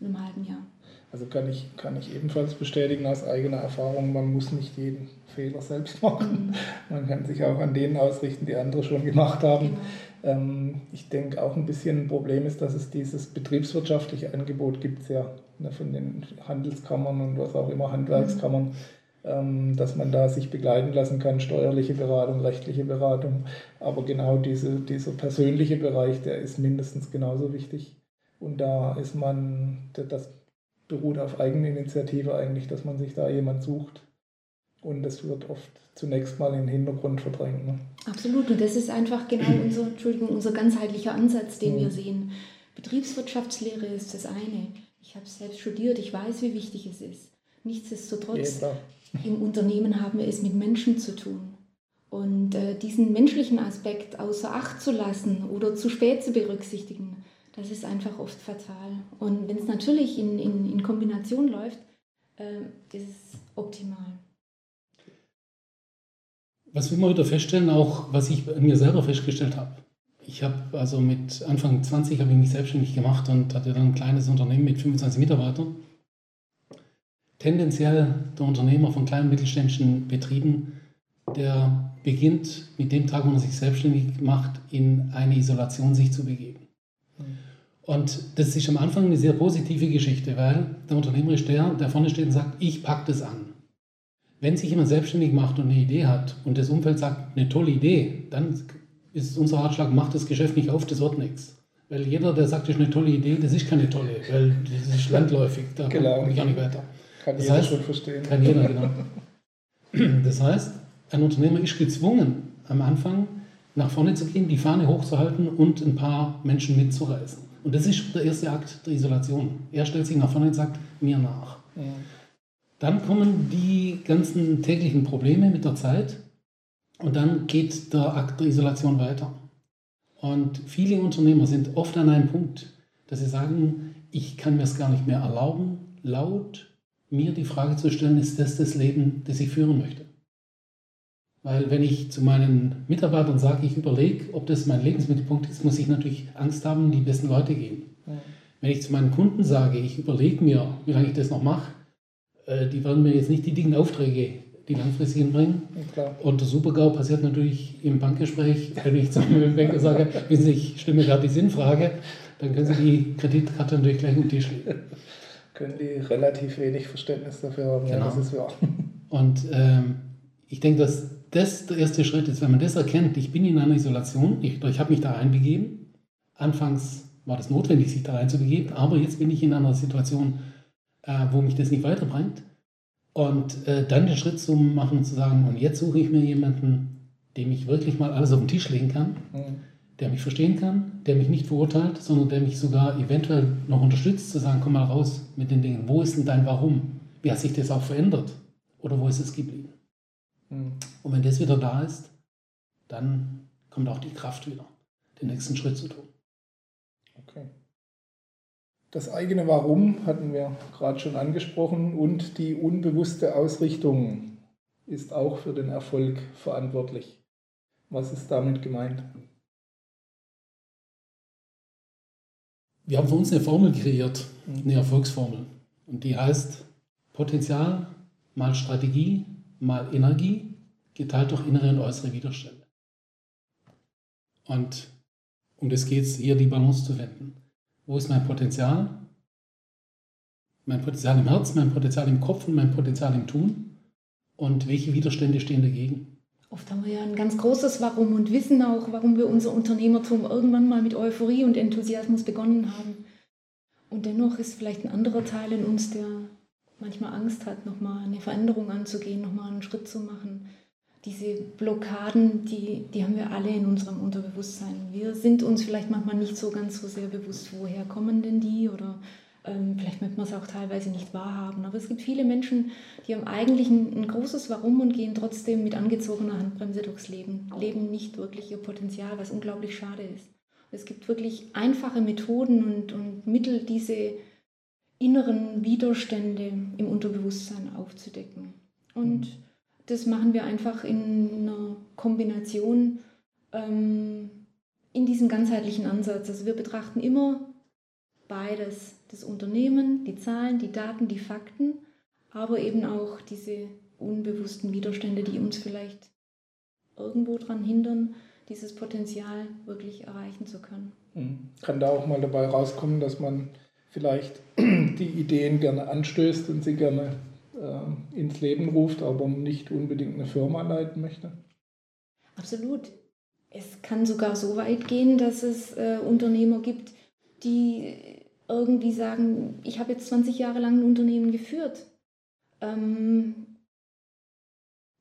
einem halben Jahr. Also kann ich, kann ich ebenfalls bestätigen aus eigener Erfahrung, man muss nicht jeden Fehler selbst machen. Mhm. Man kann sich auch an denen ausrichten, die andere schon gemacht haben. Genau. Ähm, ich denke auch ein bisschen ein Problem ist, dass es dieses betriebswirtschaftliche Angebot gibt, ja, ne, von den Handelskammern und was auch immer, Handwerkskammern. Mhm. ähm, dass man da sich begleiten lassen kann, steuerliche Beratung, rechtliche Beratung. Aber genau diese, dieser persönliche Bereich, der ist mindestens genauso wichtig. Und da ist man, das beruht auf Eigeninitiative eigentlich, dass man sich da jemand sucht. Und das wird oft zunächst mal in den Hintergrund verdrängt. Ne? Absolut. Und das ist einfach genau unser, Entschuldigung, unser ganzheitlicher Ansatz, den mhm. wir sehen. Betriebswirtschaftslehre ist das eine. Ich habe es selbst studiert, ich weiß, wie wichtig es ist. Nichtsdestotrotz, ja, im Unternehmen haben wir es mit Menschen zu tun. Und äh, diesen menschlichen Aspekt außer Acht zu lassen oder zu spät zu berücksichtigen, das ist einfach oft fatal. Und wenn es natürlich in, in, in Kombination läuft, äh, ist es optimal. Was wir immer wieder feststellen, auch was ich an mir selber festgestellt habe, ich habe also mit Anfang 20 habe ich mich selbstständig gemacht und hatte dann ein kleines Unternehmen mit 25 Mitarbeitern. Tendenziell der Unternehmer von kleinen mittelständischen Betrieben, der beginnt mit dem Tag, wo er sich selbstständig macht, in eine Isolation sich zu begeben. Mhm. Und das ist am Anfang eine sehr positive Geschichte, weil der Unternehmer ist der, der vorne steht und sagt, ich packe das an. Wenn sich jemand selbstständig macht und eine Idee hat und das Umfeld sagt, eine tolle Idee, dann ist unser Ratschlag, macht das Geschäft nicht auf, das wird nichts. Weil jeder, der sagt, das ist eine tolle Idee, das ist keine tolle, weil das ist landläufig, da genau. komme ich auch nicht weiter. Kann das jeder heißt, schon verstehen. Kann jeder, genau. Das heißt, ein Unternehmer ist gezwungen, am Anfang nach vorne zu gehen, die Fahne hochzuhalten und ein paar Menschen mitzureißen. Und das ist der erste Akt der Isolation. Er stellt sich nach vorne und sagt, mir nach. Ja. Dann kommen die ganzen täglichen Probleme mit der Zeit und dann geht der Akt der Isolation weiter. Und viele Unternehmer sind oft an einem Punkt, dass sie sagen, ich kann mir es gar nicht mehr erlauben, laut mir die Frage zu stellen, ist das das Leben, das ich führen möchte? Weil wenn ich zu meinen Mitarbeitern sage, ich überlege, ob das mein Lebensmittelpunkt ist, muss ich natürlich Angst haben, die besten Leute gehen. Ja. Wenn ich zu meinen Kunden sage, ich überlege mir, wie lange ich das noch mache, äh, die werden mir jetzt nicht die dicken Aufträge die langfristigen bringen. Ja, und der Supergau passiert natürlich im Bankgespräch, wenn ich zu meinem Banker sage, wissen Sie, ich stimme gerade die Sinnfrage, dann können Sie die Kreditkarte natürlich gleich im Tisch legen. Können die relativ wenig Verständnis dafür haben, genau. ja, das ist wahr. Und ähm, ich denke, dass das der erste Schritt ist, wenn man das erkennt, ich bin in einer Isolation, ich, ich habe mich da reinbegeben. Anfangs war das notwendig, sich da reinzubegeben, aber jetzt bin ich in einer Situation, äh, wo mich das nicht weiterbringt. Und äh, dann den Schritt zu machen und zu sagen, und jetzt suche ich mir jemanden, dem ich wirklich mal alles auf den Tisch legen kann, mhm. der mich verstehen kann, der mich nicht verurteilt, sondern der mich sogar eventuell noch unterstützt, zu sagen, komm mal raus mit den Dingen. Wo ist denn dein Warum? Wie hat sich das auch verändert? Oder wo ist es geblieben? Mhm. Und wenn das wieder da ist, dann kommt auch die Kraft wieder, den nächsten Schritt zu tun. Okay. Das eigene Warum hatten wir gerade schon angesprochen und die unbewusste Ausrichtung ist auch für den Erfolg verantwortlich. Was ist damit gemeint? Wir haben für uns eine Formel kreiert, mhm. eine Erfolgsformel. Und die heißt Potenzial mal Strategie mal Energie geteilt durch innere und äußere Widerstände. Und um das geht es, hier die Balance zu finden. Wo ist mein Potenzial? Mein Potenzial im Herz, mein Potenzial im Kopf und mein Potenzial im Tun. Und welche Widerstände stehen dagegen? Oft haben wir ja ein ganz großes Warum und wissen auch, warum wir unser Unternehmertum irgendwann mal mit Euphorie und Enthusiasmus begonnen haben. Und dennoch ist vielleicht ein anderer Teil in uns, der manchmal Angst hat, nochmal eine Veränderung anzugehen, nochmal einen Schritt zu machen diese Blockaden, die, die haben wir alle in unserem Unterbewusstsein. Wir sind uns vielleicht manchmal nicht so ganz so sehr bewusst, woher kommen denn die oder ähm, vielleicht möchte man es auch teilweise nicht wahrhaben. Aber es gibt viele Menschen, die haben eigentlich ein, ein, großes Warum und gehen trotzdem mit angezogener Handbremse durchs Leben, leben nicht wirklich ihr Potenzial, was unglaublich schade ist. Es gibt wirklich einfache Methoden und, und Mittel, diese inneren Widerstände im Unterbewusstsein aufzudecken. Und das machen wir einfach in einer Kombination ähm, in diesem ganzheitlichen Ansatz. Also wir betrachten immer beides, das Unternehmen, die Zahlen, die Daten, die Fakten, aber eben auch diese unbewussten Widerstände, die uns vielleicht irgendwo daran hindern, dieses Potenzial wirklich erreichen zu können. Hm. Kann da auch mal dabei rauskommen, dass man vielleicht die Ideen gerne anstößt und sie gerne äh, ins Leben ruft, aber nicht unbedingt eine Firma leiten möchte? Absolut. Es kann sogar so weit gehen, dass es äh, Unternehmer gibt, die irgendwie sagen, ich habe jetzt 20 Jahre lang ein Unternehmen geführt. Ähm,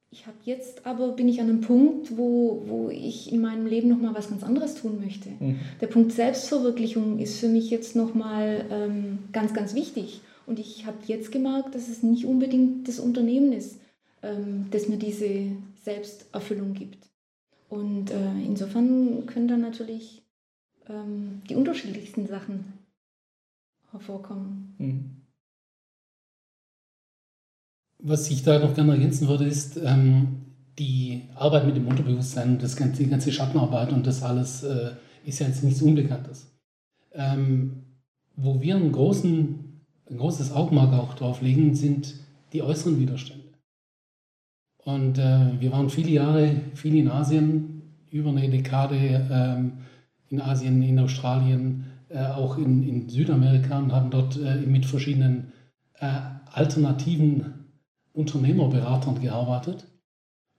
ich habe jetzt aber, bin ich an einem Punkt, wo, wo ich in meinem Leben nochmal was ganz anderes tun möchte. Mhm. Der Punkt Selbstverwirklichung ist für mich jetzt nochmal ähm, ganz, ganz wichtig. Und ich habe jetzt gemerkt, dass es nicht unbedingt das Unternehmen ist, ähm, das mir diese Selbsterfüllung gibt. Und äh, insofern können dann natürlich ähm, die unterschiedlichsten Sachen hervorkommen. Mhm. Was ich da noch gerne ergänzen würde, ist ähm, die Arbeit mit dem Unterbewusstsein, das ganze, die ganze Schattenarbeit und das alles äh, ist ja jetzt nichts Unbekanntes. Ähm, wo wir einen großen, ein großes Augenmerk auch drauf legen, sind die äußeren Widerstände. Und äh, wir waren viele Jahre, viel in Asien, über eine Dekade ähm, in Asien, in Australien, äh, auch in, in Südamerika und haben dort äh, mit verschiedenen äh, alternativen Unternehmerberatern gearbeitet.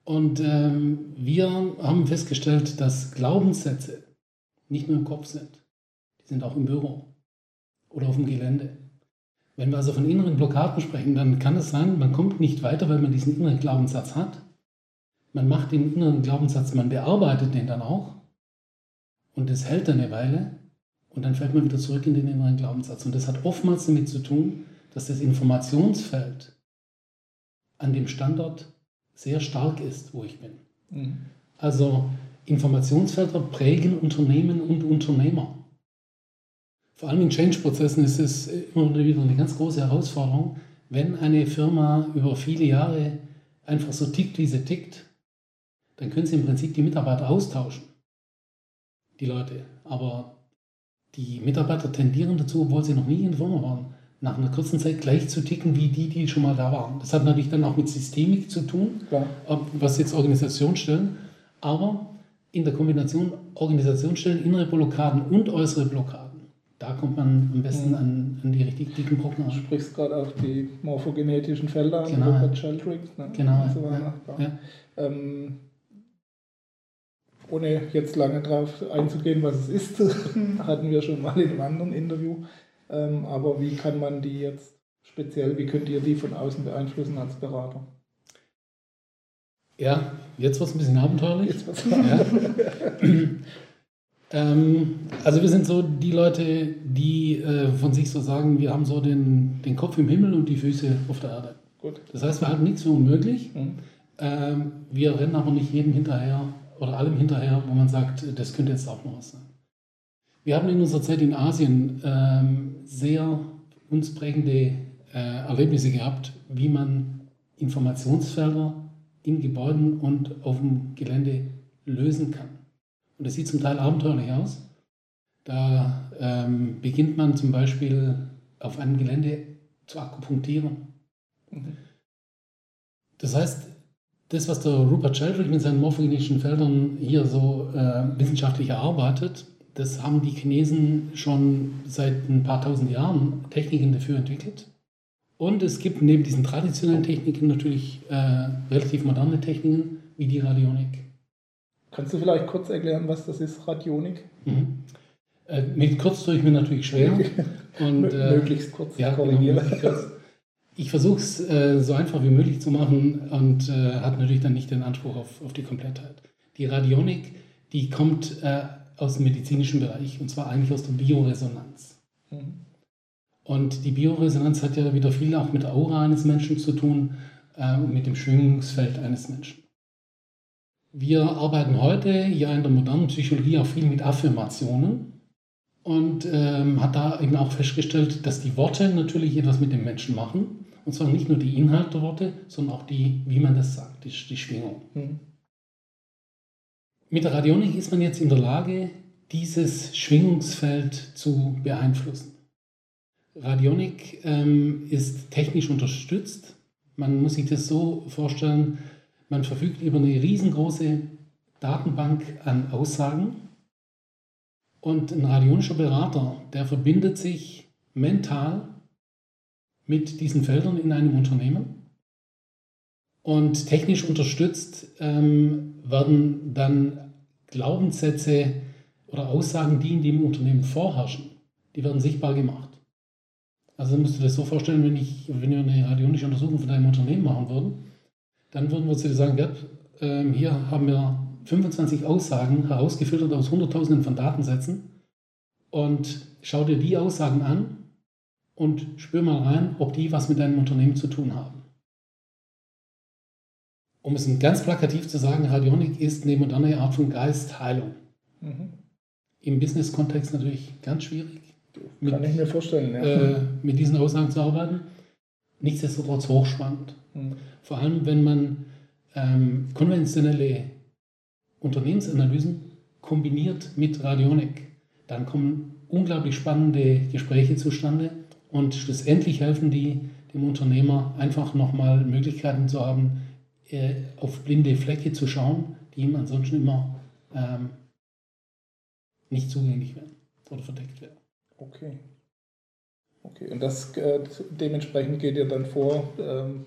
Und ähm, wir haben festgestellt, dass Glaubenssätze nicht nur im Kopf sind, die sind auch im Büro oder auf dem Gelände. Wenn wir also von inneren Blockaden sprechen, dann kann es sein, man kommt nicht weiter, weil man diesen inneren Glaubenssatz hat. Man macht den inneren Glaubenssatz, man bearbeitet den dann auch und es hält dann eine Weile und dann fällt man wieder zurück in den inneren Glaubenssatz. Und das hat oftmals damit zu tun, dass das Informationsfeld an dem Standort sehr stark ist, wo ich bin. Mhm. Also Informationsfelder prägen Unternehmen und Unternehmer. Vor allem in Change-Prozessen ist es immer wieder eine ganz große Herausforderung, wenn eine Firma über viele Jahre einfach so tickt, wie sie tickt, dann können sie im Prinzip die Mitarbeiter austauschen. Die Leute. Aber die Mitarbeiter tendieren dazu, obwohl sie noch nie in der Firma waren, nach einer kurzen Zeit gleich zu ticken wie die, die schon mal da waren. Das hat natürlich dann auch mit Systemik zu tun, ja. was jetzt Organisationsstellen, aber in der Kombination Organisationsstellen, innere Blockaden und äußere Blockaden, da kommt man am besten mhm. an, an, die richtig dicken Brocken an. Du sprichst gerade auch die morphogenetischen Felder an, genau. Robert Sheldrake. Ne? Genau. So ja. Ja. Ähm, ohne jetzt lange darauf einzugehen, was es ist, hatten wir schon mal in einem anderen Interview. Ähm, aber wie kann man die jetzt speziell, wie könnt ihr die von außen beeinflussen als Berater? Ja, jetzt wird es ein bisschen abenteuerlich. Ja. ähm, also wir sind so die Leute, die äh, von sich so sagen, wir haben so den, den Kopf im Himmel und die Füße auf der Erde. Gut. Das heißt, wir halten nichts für unmöglich. Mhm. Ähm, wir rennen aber nicht jedem hinterher oder allem hinterher, wo man sagt, das könnte jetzt auch noch was sein. Wir haben in unserer Zeit in Asien ähm, sehr uns prägende äh, Erlebnisse gehabt, wie man Informationsfelder in Gebäuden und auf dem Gelände lösen kann. Und das sieht zum Teil abenteuerlich aus. Da ähm, beginnt man zum Beispiel auf einem Gelände zu akupunktieren. Mhm. Das heißt, das, was der Rupert Sheldrake mit seinen morphogenetischen Feldern hier so äh, wissenschaftlich erarbeitet, das haben die Chinesen schon seit ein paar tausend Jahren Techniken dafür entwickelt. Und es gibt neben diesen traditionellen Techniken natürlich äh, relativ moderne Techniken wie die Radionik. Kannst du vielleicht kurz erklären, was das ist, Radionik? Mhm. Äh, mit kurz tue ich mir natürlich schwer. Und, äh, möglichst kurz. Ja, genau, kurz. Ich versuche es äh, so einfach wie möglich zu machen und äh, hat natürlich dann nicht den Anspruch auf, auf die Komplettheit. Die Radionik, die kommt äh, aus dem medizinischen Bereich und zwar eigentlich aus der Bioresonanz. Mhm. Und die Bioresonanz hat ja wieder viel auch mit der Aura eines Menschen zu tun äh, und mit dem Schwingungsfeld eines Menschen. Wir arbeiten heute ja in der modernen Psychologie auch viel mit Affirmationen und ähm, hat da eben auch festgestellt, dass die Worte natürlich etwas mit dem Menschen machen. Und zwar nicht nur die Inhalte der Worte, sondern auch die, wie man das sagt, die, die Schwingung. Mhm. Mit der Radionik ist man jetzt in der Lage, dieses Schwingungsfeld zu beeinflussen. Radionik ähm, ist technisch unterstützt. Man muss sich das so vorstellen, man verfügt über eine riesengroße Datenbank an Aussagen und ein radionischer Berater, der verbindet sich mental mit diesen Feldern in einem Unternehmen Und technisch unterstützt ähm, werden dann Glaubenssätze oder Aussagen, die in dem Unternehmen vorherrschen, die werden sichtbar gemacht. Also musst du dir das so vorstellen, wenn, ich, wenn wir eine radionische Untersuchung von deinem Unternehmen machen würden, dann würden wir zu dir sagen, Gerd, äh, hier haben wir 25 Aussagen herausgefiltert aus Hunderttausenden von Datensätzen und schau dir die Aussagen an und spür mal rein, ob die was mit deinem Unternehmen zu tun haben. Um es ganz plakativ zu sagen, Radionik ist eine moderne Art von Geistheilung. Mhm. Im Business-Kontext natürlich ganz schwierig. Kann mit, ich mir vorstellen, ja. äh, mit diesen Aussagen zu arbeiten. Nichtsdestotrotz hochspannend. Mhm. Vor allem, wenn man ähm, konventionelle Unternehmensanalysen kombiniert mit Radionik, dann kommen unglaublich spannende Gespräche zustande und schlussendlich helfen die dem Unternehmer einfach nochmal Möglichkeiten zu haben, äh, auf blinde Flecke zu schauen, die ihm ansonsten immer ähm, nicht zugänglich wären oder verdeckt wären. Okay. Okay, und das äh, dementsprechend geht ihr dann vor, ähm,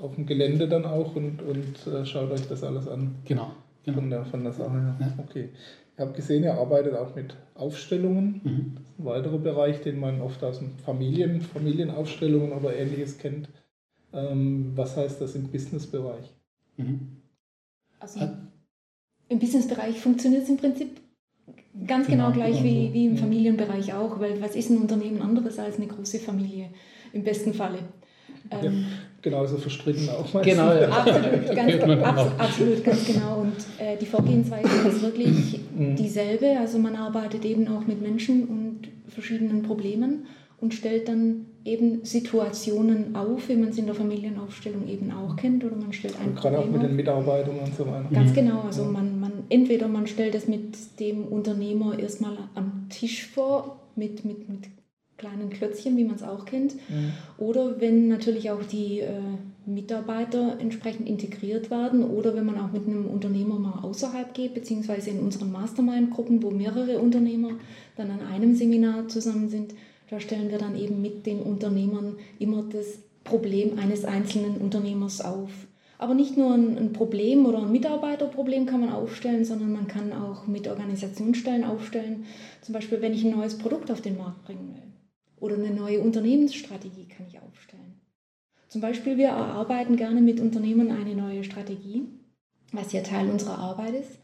auf dem Gelände dann auch und, und äh, schaut euch das alles an. Genau. genau. Von, der, von der Sache her. Ja. Okay. Ich habe gesehen, ihr arbeitet auch mit Aufstellungen. Mhm. Das ist ein weiterer Bereich, den man oft aus Familien, Familienaufstellungen oder ähnliches kennt. Ähm, was heißt das im Businessbereich? Mhm. Also im Businessbereich funktioniert es im Prinzip ganz genau, genau gleich genau wie, so. wie im Familienbereich auch, weil was ist ein Unternehmen anderes als eine große Familie im besten Falle? Ja, ähm, genauso verstritten auch. Meistens. Genau, ja. absolut, ganz, abs absolut, ganz genau. Und äh, die Vorgehensweise ist wirklich mhm. dieselbe. Also man arbeitet eben auch mit Menschen und verschiedenen Problemen und stellt dann eben Situationen auf, wie man es in der Familienaufstellung eben auch kennt, oder man stellt ein und Gerade auch mit den Mitarbeitern und so weiter. Ganz mhm. genau. Also man, man entweder man stellt es mit dem Unternehmer erstmal am Tisch vor, mit, mit, mit kleinen Klötzchen, wie man es auch kennt. Mhm. Oder wenn natürlich auch die äh, Mitarbeiter entsprechend integriert werden oder wenn man auch mit einem Unternehmer mal außerhalb geht, beziehungsweise in unseren Mastermind-Gruppen, wo mehrere Unternehmer dann an einem Seminar zusammen sind, da stellen wir dann eben mit den Unternehmern immer das Problem eines einzelnen Unternehmers auf. Aber nicht nur ein, Problem oder ein Mitarbeiterproblem kann man aufstellen, sondern man kann auch mit Organisationsstellen aufstellen. Zum Beispiel, wenn ich ein neues Produkt auf den Markt bringen will. Oder eine neue Unternehmensstrategie kann ich aufstellen. Zum Beispiel, wir erarbeiten gerne mit Unternehmen eine neue Strategie, was ja Teil unserer Arbeit ist.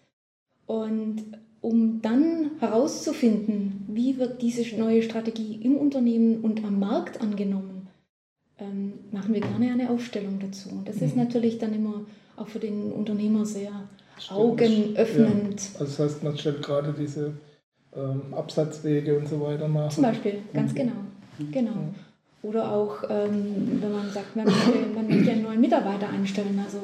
Und um dann herauszufinden, wie wird diese neue Strategie im Unternehmen und am Markt angenommen, ähm, machen wir gerne eine Aufstellung dazu. Und das ist mhm. natürlich dann immer auch für den Unternehmer sehr Stimmt. augenöffnend. Ja. Also das heißt, man stellt gerade diese ähm, Absatzwege und so weiter nach. Zum Beispiel, ganz mhm. genau. genau. Mhm. Oder auch, ähm, wenn man sagt, man möchte, man möchte einen neuen Mitarbeiter einstellen. Also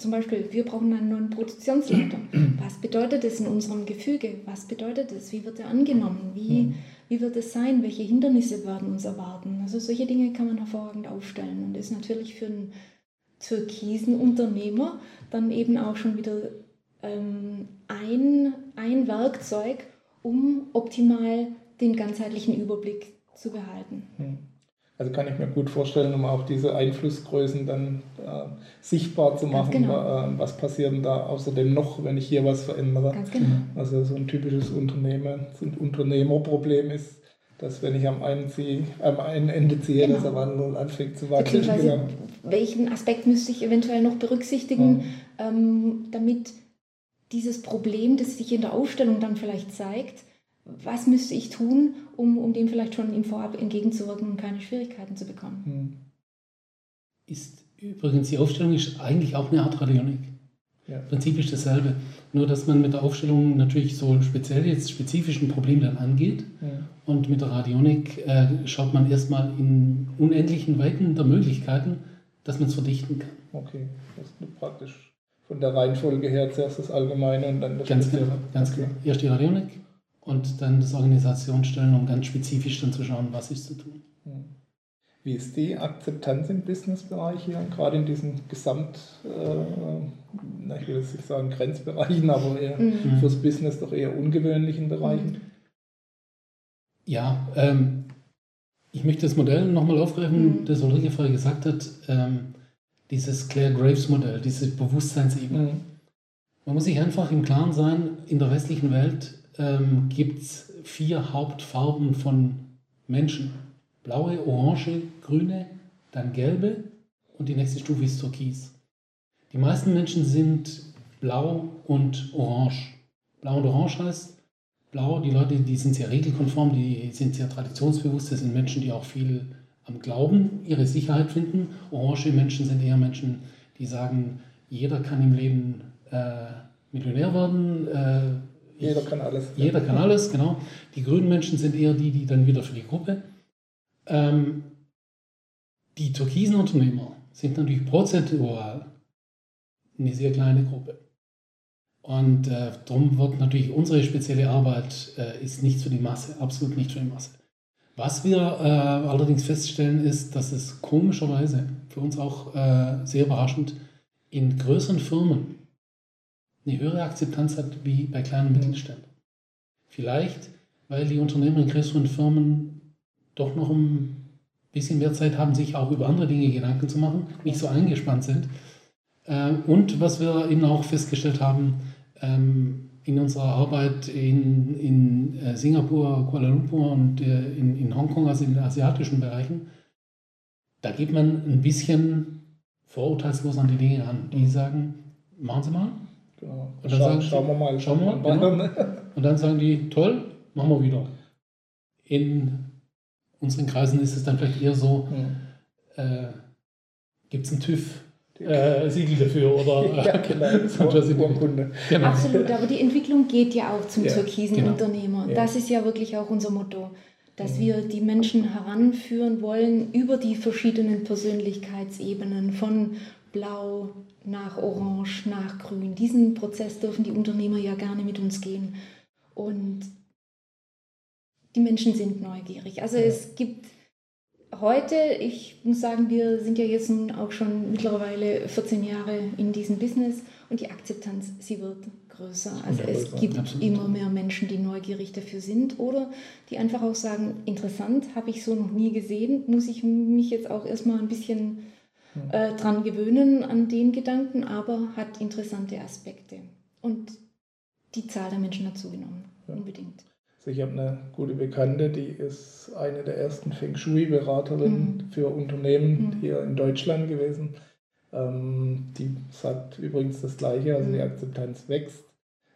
zum Beispiel, wir brauchen einen neuen Produktionsleiter. Was bedeutet das in unserem Gefüge? Was bedeutet das? Wie wird er angenommen? Wie, wie wird es sein? Welche Hindernisse werden uns erwarten? Also solche Dinge kann man hervorragend aufstellen und ist natürlich für einen türkisen Unternehmer dann eben auch schon wieder ähm, ein, ein Werkzeug, um optimal den ganzheitlichen Überblick zu behalten. Also kann ich mir gut vorstellen, um auch diese Einflussgrößen dann äh, sichtbar zu machen, genau. äh, was passiert denn da außerdem noch, wenn ich hier was verändere. Ganz genau. Also so ein typisches Unternehmen, so ein Unternehmerproblem ist, dass wenn ich am einen, ziehe, am einen Ende ziehe, genau. dass er wandelt und anfängt zu wackeln. Genau. Welchen Aspekt müsste ich eventuell noch berücksichtigen, ja. ähm, damit dieses Problem, das sich in der Aufstellung dann vielleicht zeigt, was müsste ich tun, um, um dem vielleicht schon im Vorab entgegenzuwirken und keine Schwierigkeiten zu bekommen. Hm. Ist übrigens, die Aufstellung ist eigentlich auch eine Art Radionik. Ja. Prinzip ist dasselbe. Nur, dass man mit der Aufstellung natürlich so speziell jetzt spezifisch ein Problem dann angeht. Ja. Und mit der Radionik äh, schaut man erstmal in unendlichen Weiten der Möglichkeiten, dass man es verdichten kann. Okay, das ist praktisch von der Reihenfolge her zuerst das Allgemeine und dann das Ganz Spezielle. genau, ganz okay. genau. Erst die Radionik und dann das Organisationsstellen, um ganz spezifisch dann zu schauen, was ist zu tun. Wie ist die Akzeptanz im Businessbereich hier, gerade in diesen Gesamt, äh, ich will jetzt nicht sagen Grenzbereichen, aber eher mhm. fürs Business doch eher ungewöhnlichen Bereichen? Ja, ähm, ich möchte das Modell nochmal aufgreifen, mhm. das Ulrike vorher gesagt hat. Ähm, dieses Claire Graves Modell, diese Bewusstseinsebene. Mhm. Man muss sich einfach im Klaren sein, in der westlichen Welt ähm, gibt es vier Hauptfarben von Menschen. Blaue, orange, grüne, dann gelbe und die nächste Stufe ist türkis. Die meisten Menschen sind blau und orange. Blau und orange heißt, blau, die Leute, die sind sehr regelkonform, die sind sehr traditionsbewusst, das sind Menschen, die auch viel am Glauben ihre Sicherheit finden. Orange Menschen sind eher Menschen, die sagen, jeder kann im Leben äh, Millionär werden. Äh, jeder kann alles. Jeder kann alles, genau. Die grünen Menschen sind eher die, die dann wieder für die Gruppe. Ähm, die türkisen Unternehmer sind natürlich prozentual eine sehr kleine Gruppe. Und äh, darum wird natürlich unsere spezielle Arbeit äh, ist nichts für die Masse, absolut nicht für die Masse. Was wir äh, allerdings feststellen, ist, dass es komischerweise, für uns auch äh, sehr überraschend, in größeren Firmen eine höhere Akzeptanz hat wie bei kleinen Mittelständen. Vielleicht, weil die Unternehmer in größeren Firmen doch noch ein bisschen mehr Zeit haben, sich auch über andere Dinge Gedanken zu machen, nicht so eingespannt sind. Äh, und was wir eben auch festgestellt haben, ähm, in unserer Arbeit in, in äh, Singapur, Kuala Lumpur und äh, in, in Hongkong, also in den asiatischen Bereichen, da geht man ein bisschen vorurteilslos an die Dinge an. Die sagen, machen Sie mal. Genau. Und dann Schau, sagen schauen wir mal. Schauen wir mal. Genau. Und dann sagen die, toll, machen wir wieder. In unseren Kreisen ist es dann vielleicht eher so, ja. äh, gibt es einen TÜV äh, Siegel dafür oder ja, genau. Urkunde. Genau. Absolut, aber die Entwicklung geht ja auch zum ja, türkisen genau. Unternehmer. Ja. Das ist ja wirklich auch unser Motto, dass mhm. wir die Menschen heranführen wollen über die verschiedenen Persönlichkeitsebenen von Blau nach Orange nach Grün. Diesen Prozess dürfen die Unternehmer ja gerne mit uns gehen. Und die Menschen sind neugierig. Also es gibt heute, ich muss sagen, wir sind ja jetzt auch schon mittlerweile 14 Jahre in diesem Business und die Akzeptanz, sie wird größer. Also es gibt Absolut. immer mehr Menschen, die neugierig dafür sind oder die einfach auch sagen, interessant, habe ich so noch nie gesehen, muss ich mich jetzt auch erstmal ein bisschen äh, dran gewöhnen an den Gedanken, aber hat interessante Aspekte. Und die Zahl der Menschen hat zugenommen, ja. unbedingt. Also ich habe eine gute Bekannte, die ist eine der ersten Feng Shui-Beraterinnen mhm. für Unternehmen mhm. hier in Deutschland gewesen. Ähm, die sagt übrigens das Gleiche, also mhm. die Akzeptanz wächst.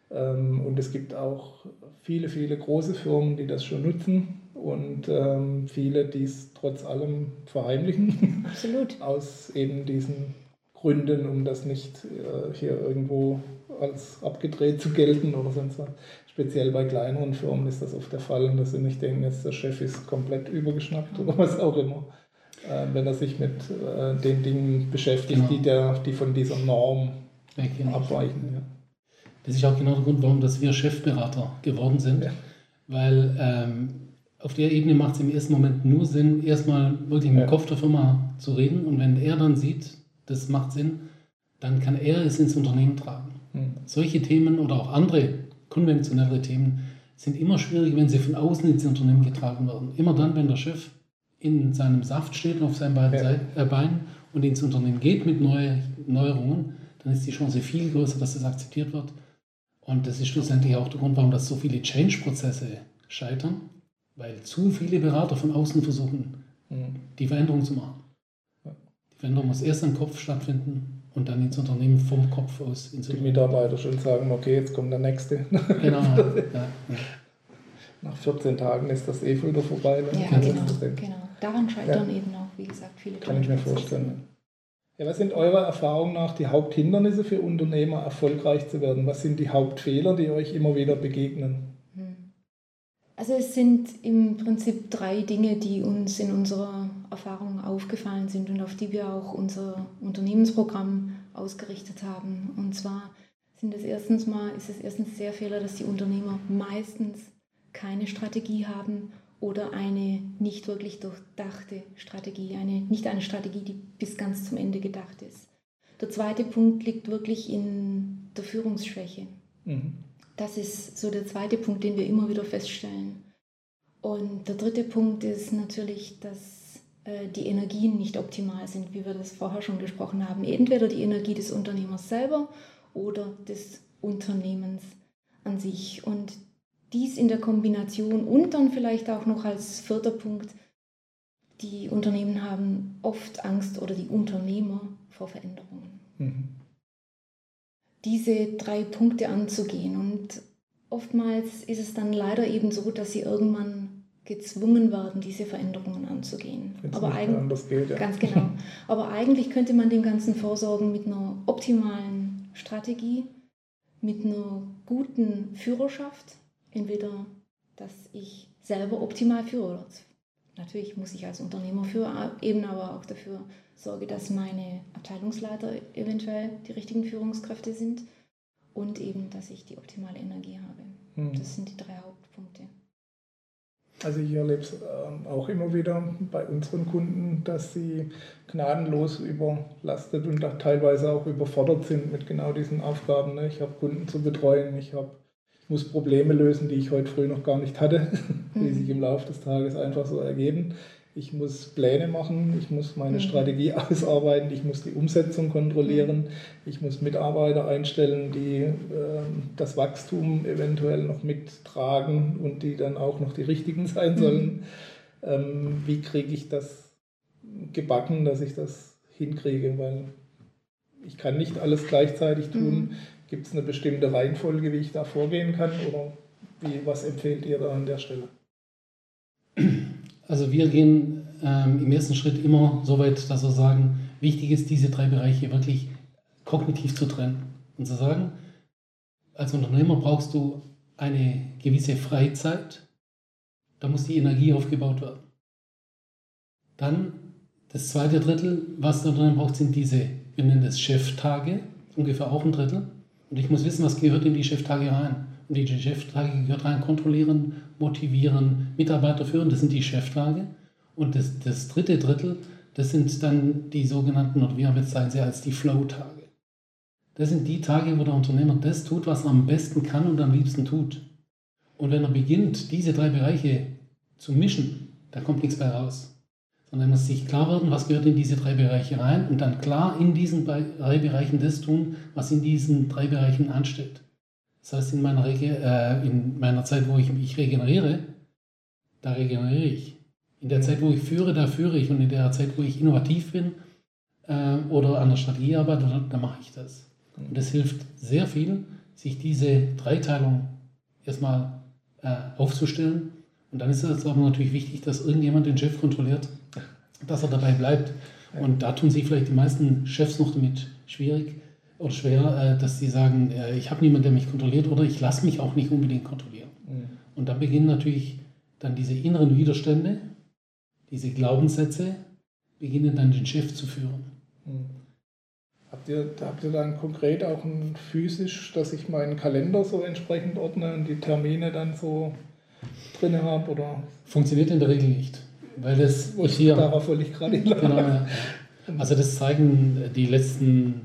Ähm, und es gibt auch viele, viele große Firmen, die das schon nutzen und ähm, viele, die es trotz allem verheimlichen. Absolut. Aus eben diesen Gründen, um das nicht äh, hier irgendwo als abgedreht zu gelten oder sonst was. Speziell bei kleineren Firmen ist das oft der Fall, dass sie nicht denken, jetzt der Chef ist komplett übergeschnappt oder was auch immer. Äh, wenn er sich mit äh, den Dingen beschäftigt, genau. die, der, die von dieser Norm abweichen. Ja. Das ist auch genau der Grund, warum dass wir Chefberater geworden sind. Ja. Weil ähm, auf der Ebene macht es im ersten Moment nur Sinn, erstmal wirklich mit dem Kopf der Firma zu reden. Und wenn er dann sieht, das macht Sinn, dann kann er es ins Unternehmen tragen. Mhm. Solche Themen oder auch andere konventionelle Themen sind immer schwierig, wenn sie von außen ins Unternehmen getragen werden. Immer dann, wenn der Chef in seinem Saft steht auf seinen beiden ja. Äh, Beinen und ins Unternehmen geht mit neue, Neuerungen, dann ist die Chance viel größer, dass das akzeptiert wird. Und das ist schlussendlich auch der Grund, warum das so viele Change-Prozesse scheitern, weil zu viele Berater von außen versuchen, mhm. die Veränderung zu machen. Die Veränderung muss erst im Kopf stattfinden und dann ins Unternehmen vom Kopf aus. Ins die Mitarbeiter schon sagen, okay, jetzt kommt der nächste. Genau. ja, ja. Nach 14 Tagen ist das eh wieder vorbei. Ja, genau, genau. Daran scheitern ja. eben auch, wie gesagt, viele Kann ich mir vorstellen. Ja, was sind eurer Erfahrung nach die Haupthindernisse für Unternehmer, erfolgreich zu werden? Was sind die Hauptfehler, die euch immer wieder begegnen? Also es sind im Prinzip drei Dinge, die uns in unserer Erfahrung aufgefallen sind und auf die wir auch unser Unternehmensprogramm ausgerichtet haben. Und zwar sind es erstens mal, ist es erstens sehr Fehler, dass die Unternehmer meistens keine Strategie haben oder eine nicht wirklich durchdachte Strategie, eine, nicht eine Strategie, die bis ganz zum Ende gedacht ist. Der zweite Punkt liegt wirklich in der Führungsschwäche. Mhm. Das ist so der zweite Punkt, den wir immer wieder feststellen. Und der dritte Punkt ist natürlich, dass äh, die Energien nicht optimal sind, wie wir das vorher schon gesprochen haben. Entweder die Energie des Unternehmers selber oder des Unternehmens an sich. Und dies in der Kombination und dann vielleicht auch noch als vierter Punkt, die Unternehmen haben oft Angst oder die Unternehmer vor Veränderungen. Mhm. Diese drei Punkte anzugehen. Und oftmals ist es dann leider eben so, dass sie irgendwann gezwungen werden, diese Veränderungen anzugehen. Wenn's Aber eigentlich ja. ganz genau. Aber eigentlich könnte man dem Ganzen vorsorgen mit einer optimalen Strategie, mit einer guten Führerschaft. Entweder, dass ich selber optimal führe. Natürlich muss ich als Unternehmer führen, eben aber auch dafür sorge, dass meine Abteilungsleiter eventuell die richtigen Führungskräfte sind und eben, dass ich die optimale Energie habe. Hm. Das sind die drei Hauptpunkte. Also ich erlebe es ähm, auch immer wieder bei unseren Kunden, dass sie gnadenlos überlastet und teilweise auch überfordert sind mit genau diesen Aufgaben. Ne? Ich habe Kunden zu betreuen, ich, hab, ich muss Probleme lösen, die ich heute früh noch gar nicht hatte, die mhm. sich im Laufe des Tages einfach so ergeben ich muss Pläne machen, ich muss meine mhm. Strategie ausarbeiten, ich muss die Umsetzung kontrollieren, mhm. ich muss Mitarbeiter einstellen, die äh, das Wachstum eventuell noch mittragen und die dann auch noch die richtigen sein sollen. Mhm. Ähm, wie kriege ich das gebacken, dass ich das hinkriege? Weil ich kann nicht alles gleichzeitig tun. Mhm. Gibt es eine bestimmte Reihenfolge, wie ich da vorgehen kann? Oder wie, was empfehlt ihr da an der Stelle? Also wir gehen ähm, im ersten Schritt immer so weit, dass wir sagen, wichtig ist, diese drei Bereiche wirklich kognitiv zu trennen und zu sagen, als Unternehmer brauchst du eine gewisse Freizeit, da muss die Energie aufgebaut werden. Dann das zweite Drittel, was der Unternehmer braucht, sind diese, wir nennen das Cheftage, ungefähr auch ein Drittel. Und ich muss wissen, was gehört in die Cheftage rein. Die Cheftage gehört rein, kontrollieren, motivieren, Mitarbeiter führen, das sind die Cheftage. Und das, das dritte Drittel, das sind dann die sogenannten, oder wir bezeichnen sie als die Flow-Tage. Das sind die Tage, wo der Unternehmer das tut, was er am besten kann und am liebsten tut. Und wenn er beginnt, diese drei Bereiche zu mischen, da kommt nichts bei raus. Sondern er muss sich klar werden, was gehört in diese drei Bereiche rein und dann klar in diesen drei Bereichen das tun, was in diesen drei Bereichen ansteht. Das heißt, in meiner, äh, in meiner Zeit, wo ich mich regeneriere, da regeneriere ich. In der Zeit, wo ich führe, da führe ich. Und in der Zeit, wo ich innovativ bin äh, oder an der Strategie arbeite, da, da mache ich das. Und es hilft sehr viel, sich diese Dreiteilung erstmal äh, aufzustellen. Und dann ist es aber natürlich wichtig, dass irgendjemand den Chef kontrolliert, dass er dabei bleibt. Und da tun sich vielleicht die meisten Chefs noch damit schwierig oder schwer, äh, dass sie sagen, äh, ich habe niemanden, der mich kontrolliert oder ich lasse mich auch nicht unbedingt kontrollieren. Mhm. Und dann beginnen natürlich dann diese inneren Widerstände, diese Glaubenssätze, beginnen dann den Chef zu führen. Mhm. Habt ihr, habt ihr dann konkret auch ein physisch, dass ich meinen Kalender so entsprechend ordne und die Termine dann so drin habe? Oder? Funktioniert in der Regel nicht. Weil das ich hier, darauf wollte ich gerade genau, Also das zeigen die letzten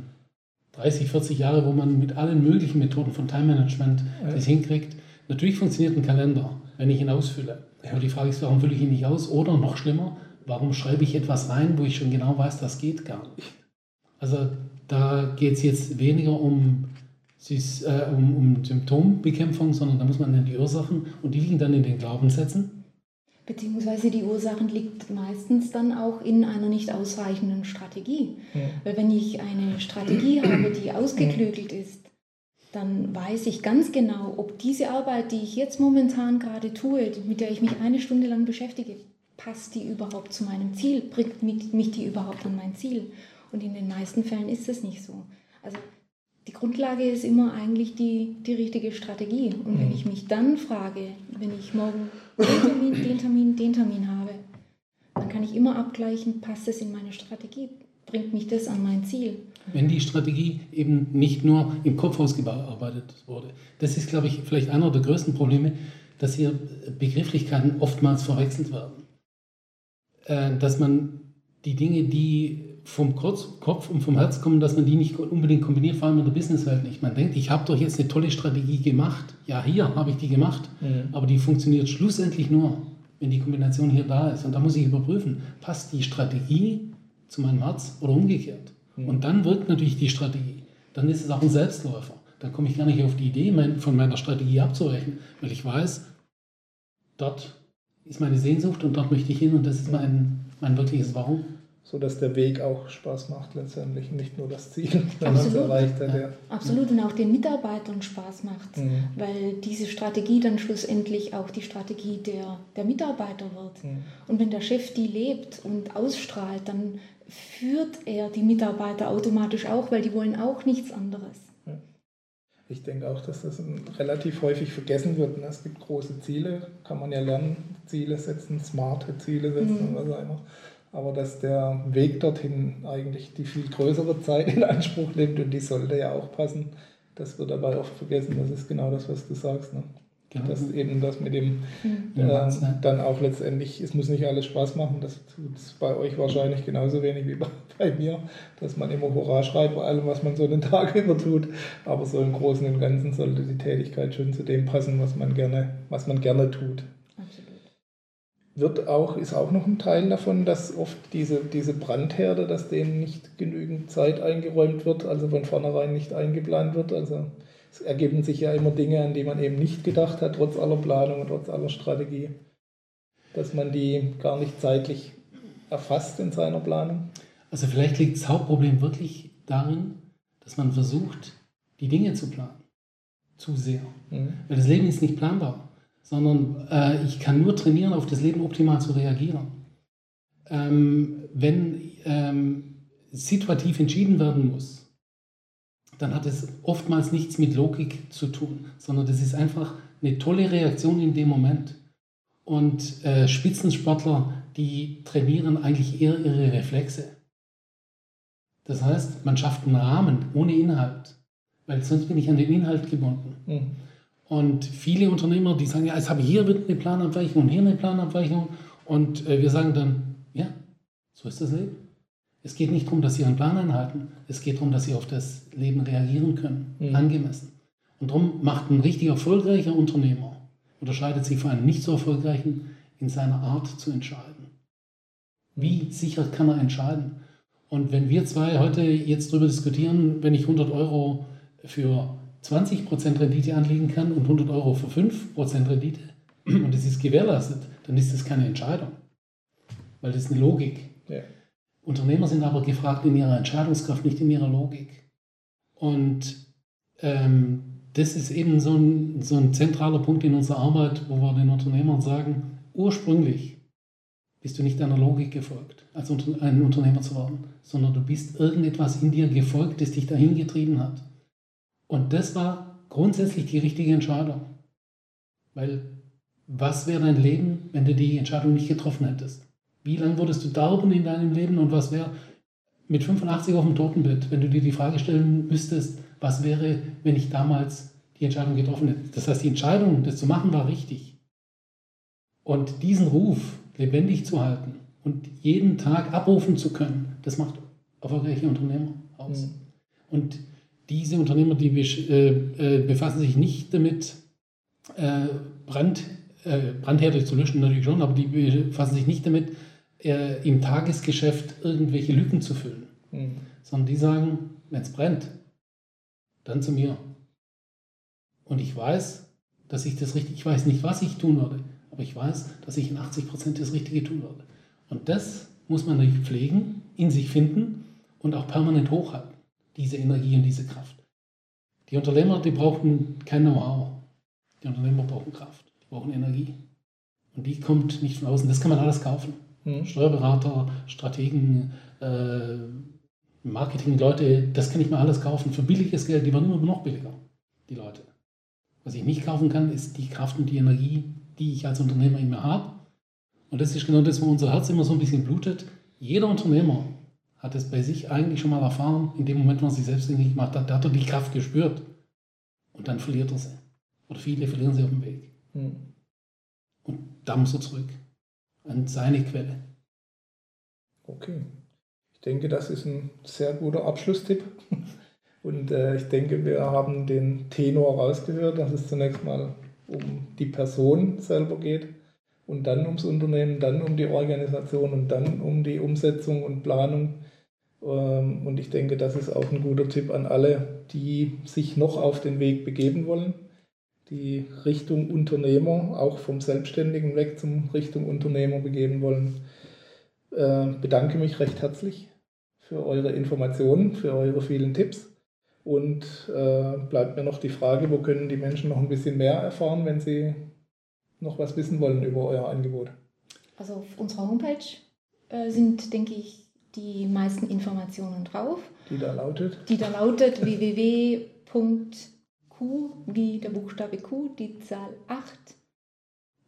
30, 40 Jahre, wo man mit allen möglichen Methoden von Time Management ja. das hinkriegt. Natürlich funktioniert ein Kalender, wenn ich ihn ausfülle. Ja. Aber die Frage ist, warum fülle ich ihn nicht aus? Oder noch schlimmer, warum schreibe ich etwas rein, wo ich schon genau weiß, das geht gar nicht? Also da geht es jetzt weniger um, äh, um, um Symptombekämpfung, sondern da muss man in die Ursachen und die liegen dann in den Glaubenssätzen. Beziehungsweise die Ursachen liegt meistens dann auch in einer nicht ausreichenden Strategie. Ja. Weil wenn ich eine Strategie habe, die ausgeklügelt ist, dann weiß ich ganz genau, ob diese Arbeit, die ich jetzt momentan gerade tue, mit der ich mich eine Stunde lang beschäftige, passt die überhaupt zu meinem Ziel, bringt mich die überhaupt an mein Ziel. Und in den meisten Fällen ist es nicht so. Also die Grundlage ist immer eigentlich die, die richtige Strategie. Und wenn mhm. ich mich dann frage, wenn ich morgen den Termin, den Termin, den Termin habe, dann kann ich immer abgleichen, passt es in meine Strategie, bringt mich das an mein Ziel. Wenn die Strategie eben nicht nur im Kopf ausgearbeitet wurde. Das ist, glaube ich, vielleicht einer der größten Probleme, dass hier Begrifflichkeiten oftmals verwechselt werden. Äh, dass man die Dinge, die vom Kopf und vom Herz kommen, dass man die nicht unbedingt kombiniert, vor allem in der Businesswelt nicht. Man denkt, ich habe doch jetzt eine tolle Strategie gemacht. Ja, hier habe ich die gemacht, mhm. aber die funktioniert schlussendlich nur, wenn die Kombination hier da ist. Und da muss ich überprüfen, passt die Strategie zu meinem Herz oder umgekehrt. Mhm. Und dann wirkt natürlich die Strategie. Dann ist es auch ein Selbstläufer. Dann komme ich gar nicht auf die Idee, von meiner Strategie abzuweichen, weil ich weiß, dort ist meine Sehnsucht und dort möchte ich hin und das ist mein, mein wirkliches Warum so dass der Weg auch Spaß macht letztendlich, nicht nur das Ziel, wenn man es erreicht hat. Ja. Absolut und auch den Mitarbeitern Spaß macht, mhm. weil diese Strategie dann schlussendlich auch die Strategie der, der Mitarbeiter wird. Mhm. Und wenn der Chef die lebt und ausstrahlt, dann führt er die Mitarbeiter automatisch auch, weil die wollen auch nichts anderes. Ich denke auch, dass das relativ häufig vergessen wird. Ne? Es gibt große Ziele, kann man ja lernen, Ziele setzen, smarte Ziele setzen mhm. was auch immer aber dass der Weg dorthin eigentlich die viel größere Zeit in Anspruch nimmt und die sollte ja auch passen, das wird dabei oft vergessen. Das ist genau das, was du sagst. Ne? Genau. Dass eben das mit dem äh, dann auch letztendlich, es muss nicht alles Spaß machen, das tut es bei euch wahrscheinlich genauso wenig wie bei mir, dass man immer Hurra schreit bei allem, was man so einen Tag über tut. Aber so im Großen und Ganzen sollte die Tätigkeit schon zu dem passen, was man gerne, was man gerne tut wird auch, ist auch noch ein Teil davon, dass oft diese, diese Brandherde, dass denen nicht genügend Zeit eingeräumt wird, also von vornherein nicht eingeplant wird. Also es ergeben sich ja immer Dinge, an die man eben nicht gedacht hat, trotz aller Planung und trotz aller Strategie, dass man die gar nicht zeitlich erfasst in seiner Planung. Also vielleicht liegt das Hauptproblem wirklich darin, dass man versucht, die Dinge zu planen. Zu sehr. Mhm. Weil das Leben ist nicht planbar sondern äh, ich kann nur trainieren, auf das Leben optimal zu reagieren. Ähm, wenn ähm, situativ entschieden werden muss, dann hat es oftmals nichts mit Logik zu tun, sondern das ist einfach eine tolle Reaktion in dem Moment. Und äh, Spitzensportler, die trainieren eigentlich eher ihre Reflexe. Das heißt, man schafft einen Rahmen ohne Inhalt, weil sonst bin ich an den Inhalt gebunden. Mhm. Und viele Unternehmer, die sagen, ja, jetzt habe ich hier eine Planabweichung und hier eine Planabweichung. Und äh, wir sagen dann, ja, so ist das Leben. Es geht nicht darum, dass sie einen Plan einhalten. Es geht darum, dass sie auf das Leben reagieren können, mhm. angemessen. Und darum macht ein richtig erfolgreicher Unternehmer, unterscheidet sich von einem nicht so erfolgreichen in seiner Art zu entscheiden. Wie sicher kann er entscheiden? Und wenn wir zwei heute jetzt darüber diskutieren, wenn ich 100 Euro für 20% Rendite anlegen kann und 100 Euro für 5% Rendite und es ist gewährleistet, dann ist das keine Entscheidung. Weil das ist eine Logik. Ja. Unternehmer sind aber gefragt in ihrer Entscheidungskraft, nicht in ihrer Logik. Und ähm, das ist eben so ein, so ein zentraler Punkt in unserer Arbeit, wo wir den Unternehmern sagen, ursprünglich bist du nicht deiner Logik gefolgt, als ein Unternehmer zu werden, sondern du bist irgendetwas in dir gefolgt, das dich dahin getrieben hat. Und das war grundsätzlich die richtige Entscheidung. Weil was wäre dein Leben, wenn du die Entscheidung nicht getroffen hättest? Wie lange würdest du darben in deinem Leben und was wäre mit 85 auf dem Totenbett, wenn du dir die Frage stellen müsstest, was wäre, wenn ich damals die Entscheidung getroffen hätte? Das heißt, die Entscheidung, das zu machen, war richtig. Und diesen Ruf lebendig zu halten und jeden Tag abrufen zu können, das macht erfolgreiche Unternehmer aus. Mhm. Und diese Unternehmer, die äh, äh, befassen sich nicht damit, äh, Brand, äh, Brandherde zu löschen, natürlich schon, aber die befassen sich nicht damit, äh, im Tagesgeschäft irgendwelche Lücken zu füllen. Mhm. Sondern die sagen, wenn es brennt, dann zu mir. Und ich weiß, dass ich das richtig, ich weiß nicht, was ich tun würde, aber ich weiß, dass ich in 80 Prozent das Richtige tun würde. Und das muss man natürlich pflegen, in sich finden und auch permanent hochhalten diese Energie und diese Kraft. Die Unternehmer, die brauchen kein Know-how. Die Unternehmer brauchen Kraft, die brauchen Energie. Und die kommt nicht von außen. Das kann man alles kaufen. Mhm. Steuerberater, Strategen, äh, Marketingleute, das kann ich mir alles kaufen. Für billiges Geld, die werden immer noch billiger, die Leute. Was ich nicht kaufen kann, ist die Kraft und die Energie, die ich als Unternehmer in mir habe. Und das ist genau das, wo unser Herz immer so ein bisschen blutet. Jeder Unternehmer hat es bei sich eigentlich schon mal erfahren, in dem Moment, wo er sich selbstständig gemacht hat, da hat er die Kraft gespürt. Und dann verliert er sie. Oder viele verlieren sie auf dem Weg. Mhm. Und da muss er zurück an seine Quelle. Okay. Ich denke, das ist ein sehr guter Abschlusstipp. Und äh, ich denke, wir haben den Tenor rausgehört, dass es zunächst mal um die Person selber geht und dann ums Unternehmen, dann um die Organisation und dann um die Umsetzung und Planung. Ähm, und ich denke, das ist auch ein guter Tipp an alle, die sich noch auf den Weg begeben wollen, die Richtung Unternehmer, auch vom Selbstständigen weg zum Richtung Unternehmer begeben wollen. Äh, bedanke mich recht herzlich für eure Informationen, für eure vielen Tipps. Und äh, bleibt mir noch die Frage, wo können die Menschen noch ein bisschen mehr erfahren, wenn sie noch was wissen wollen über euer Angebot? Also auf unserer Homepage äh, sind, denke ich, die meisten Informationen drauf. Die da lautet? Die da lautet www.q wie der Buchstabe Q, die Zahl 8,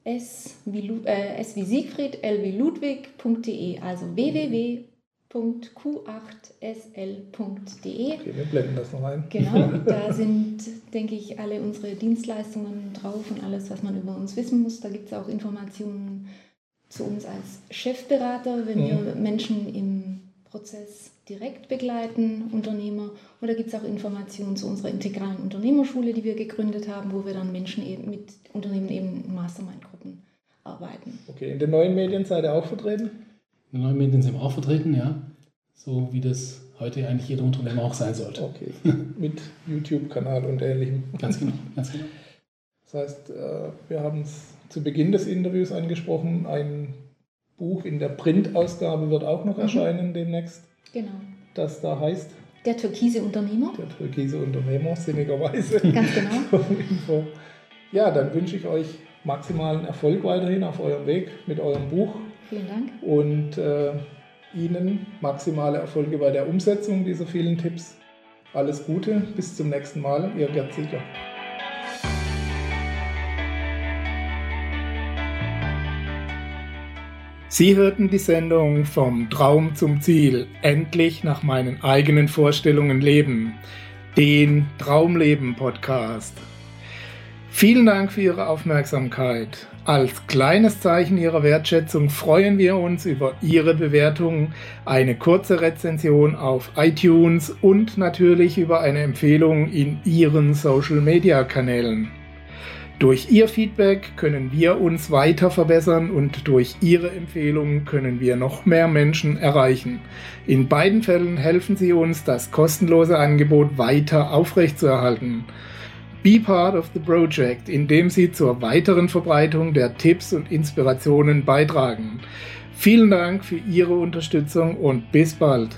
S wie, äh, S wie Siegfried, L wie Ludwig.de, also www www.q8sl.de. Okay, wir blenden das noch ein. Genau, da sind, denke ich, alle unsere Dienstleistungen drauf und alles, was man über uns wissen muss. Da gibt es auch Informationen zu uns als Chefberater, wenn mhm. wir Menschen im Prozess direkt begleiten, Unternehmer. Und da gibt es auch Informationen zu unserer integralen Unternehmerschule, die wir gegründet haben, wo wir dann Menschen eben mit Unternehmen eben in Mastermind-Gruppen arbeiten. Okay, in den neuen Medien seid ihr auch vertreten? In den neuen Medien sind wir auch vertreten, ja. So wie das heute eigentlich jeder Unternehmer auch sein sollte. Okay, mit YouTube-Kanal und ähnlichem. Ganz genau, ganz genau. Das heißt, äh, wir haben es zu Beginn des Interviews angesprochen, ein Buch in der Printausgabe wird auch noch mhm. erscheinen demnächst. Genau. Das da heißt? Der türkise Unternehmer. Der türkise Unternehmer, sinnigerweise. Ganz genau. ja, dann wünsche ich euch maximalen Erfolg weiterhin auf eurem Weg mit eurem Buch Vielen Dank. Und äh, Ihnen maximale Erfolge bei der Umsetzung dieser vielen Tipps. Alles Gute, bis zum nächsten Mal, Ihr Gerd Ziegler. Sie hörten die Sendung Vom Traum zum Ziel, endlich nach meinen eigenen Vorstellungen leben, den Traumleben Podcast. Vielen Dank für Ihre Aufmerksamkeit. Als kleines Zeichen Ihrer Wertschätzung freuen wir uns über Ihre Bewertung, eine kurze Rezension auf iTunes und natürlich über eine Empfehlung in Ihren Social-Media-Kanälen. Durch Ihr Feedback können wir uns weiter verbessern und durch Ihre Empfehlungen können wir noch mehr Menschen erreichen. In beiden Fällen helfen Sie uns, das kostenlose Angebot weiter aufrechtzuerhalten. Be part of the project, indem Sie zur weiteren Verbreitung der Tipps und Inspirationen beitragen. Vielen Dank für Ihre Unterstützung und bis bald.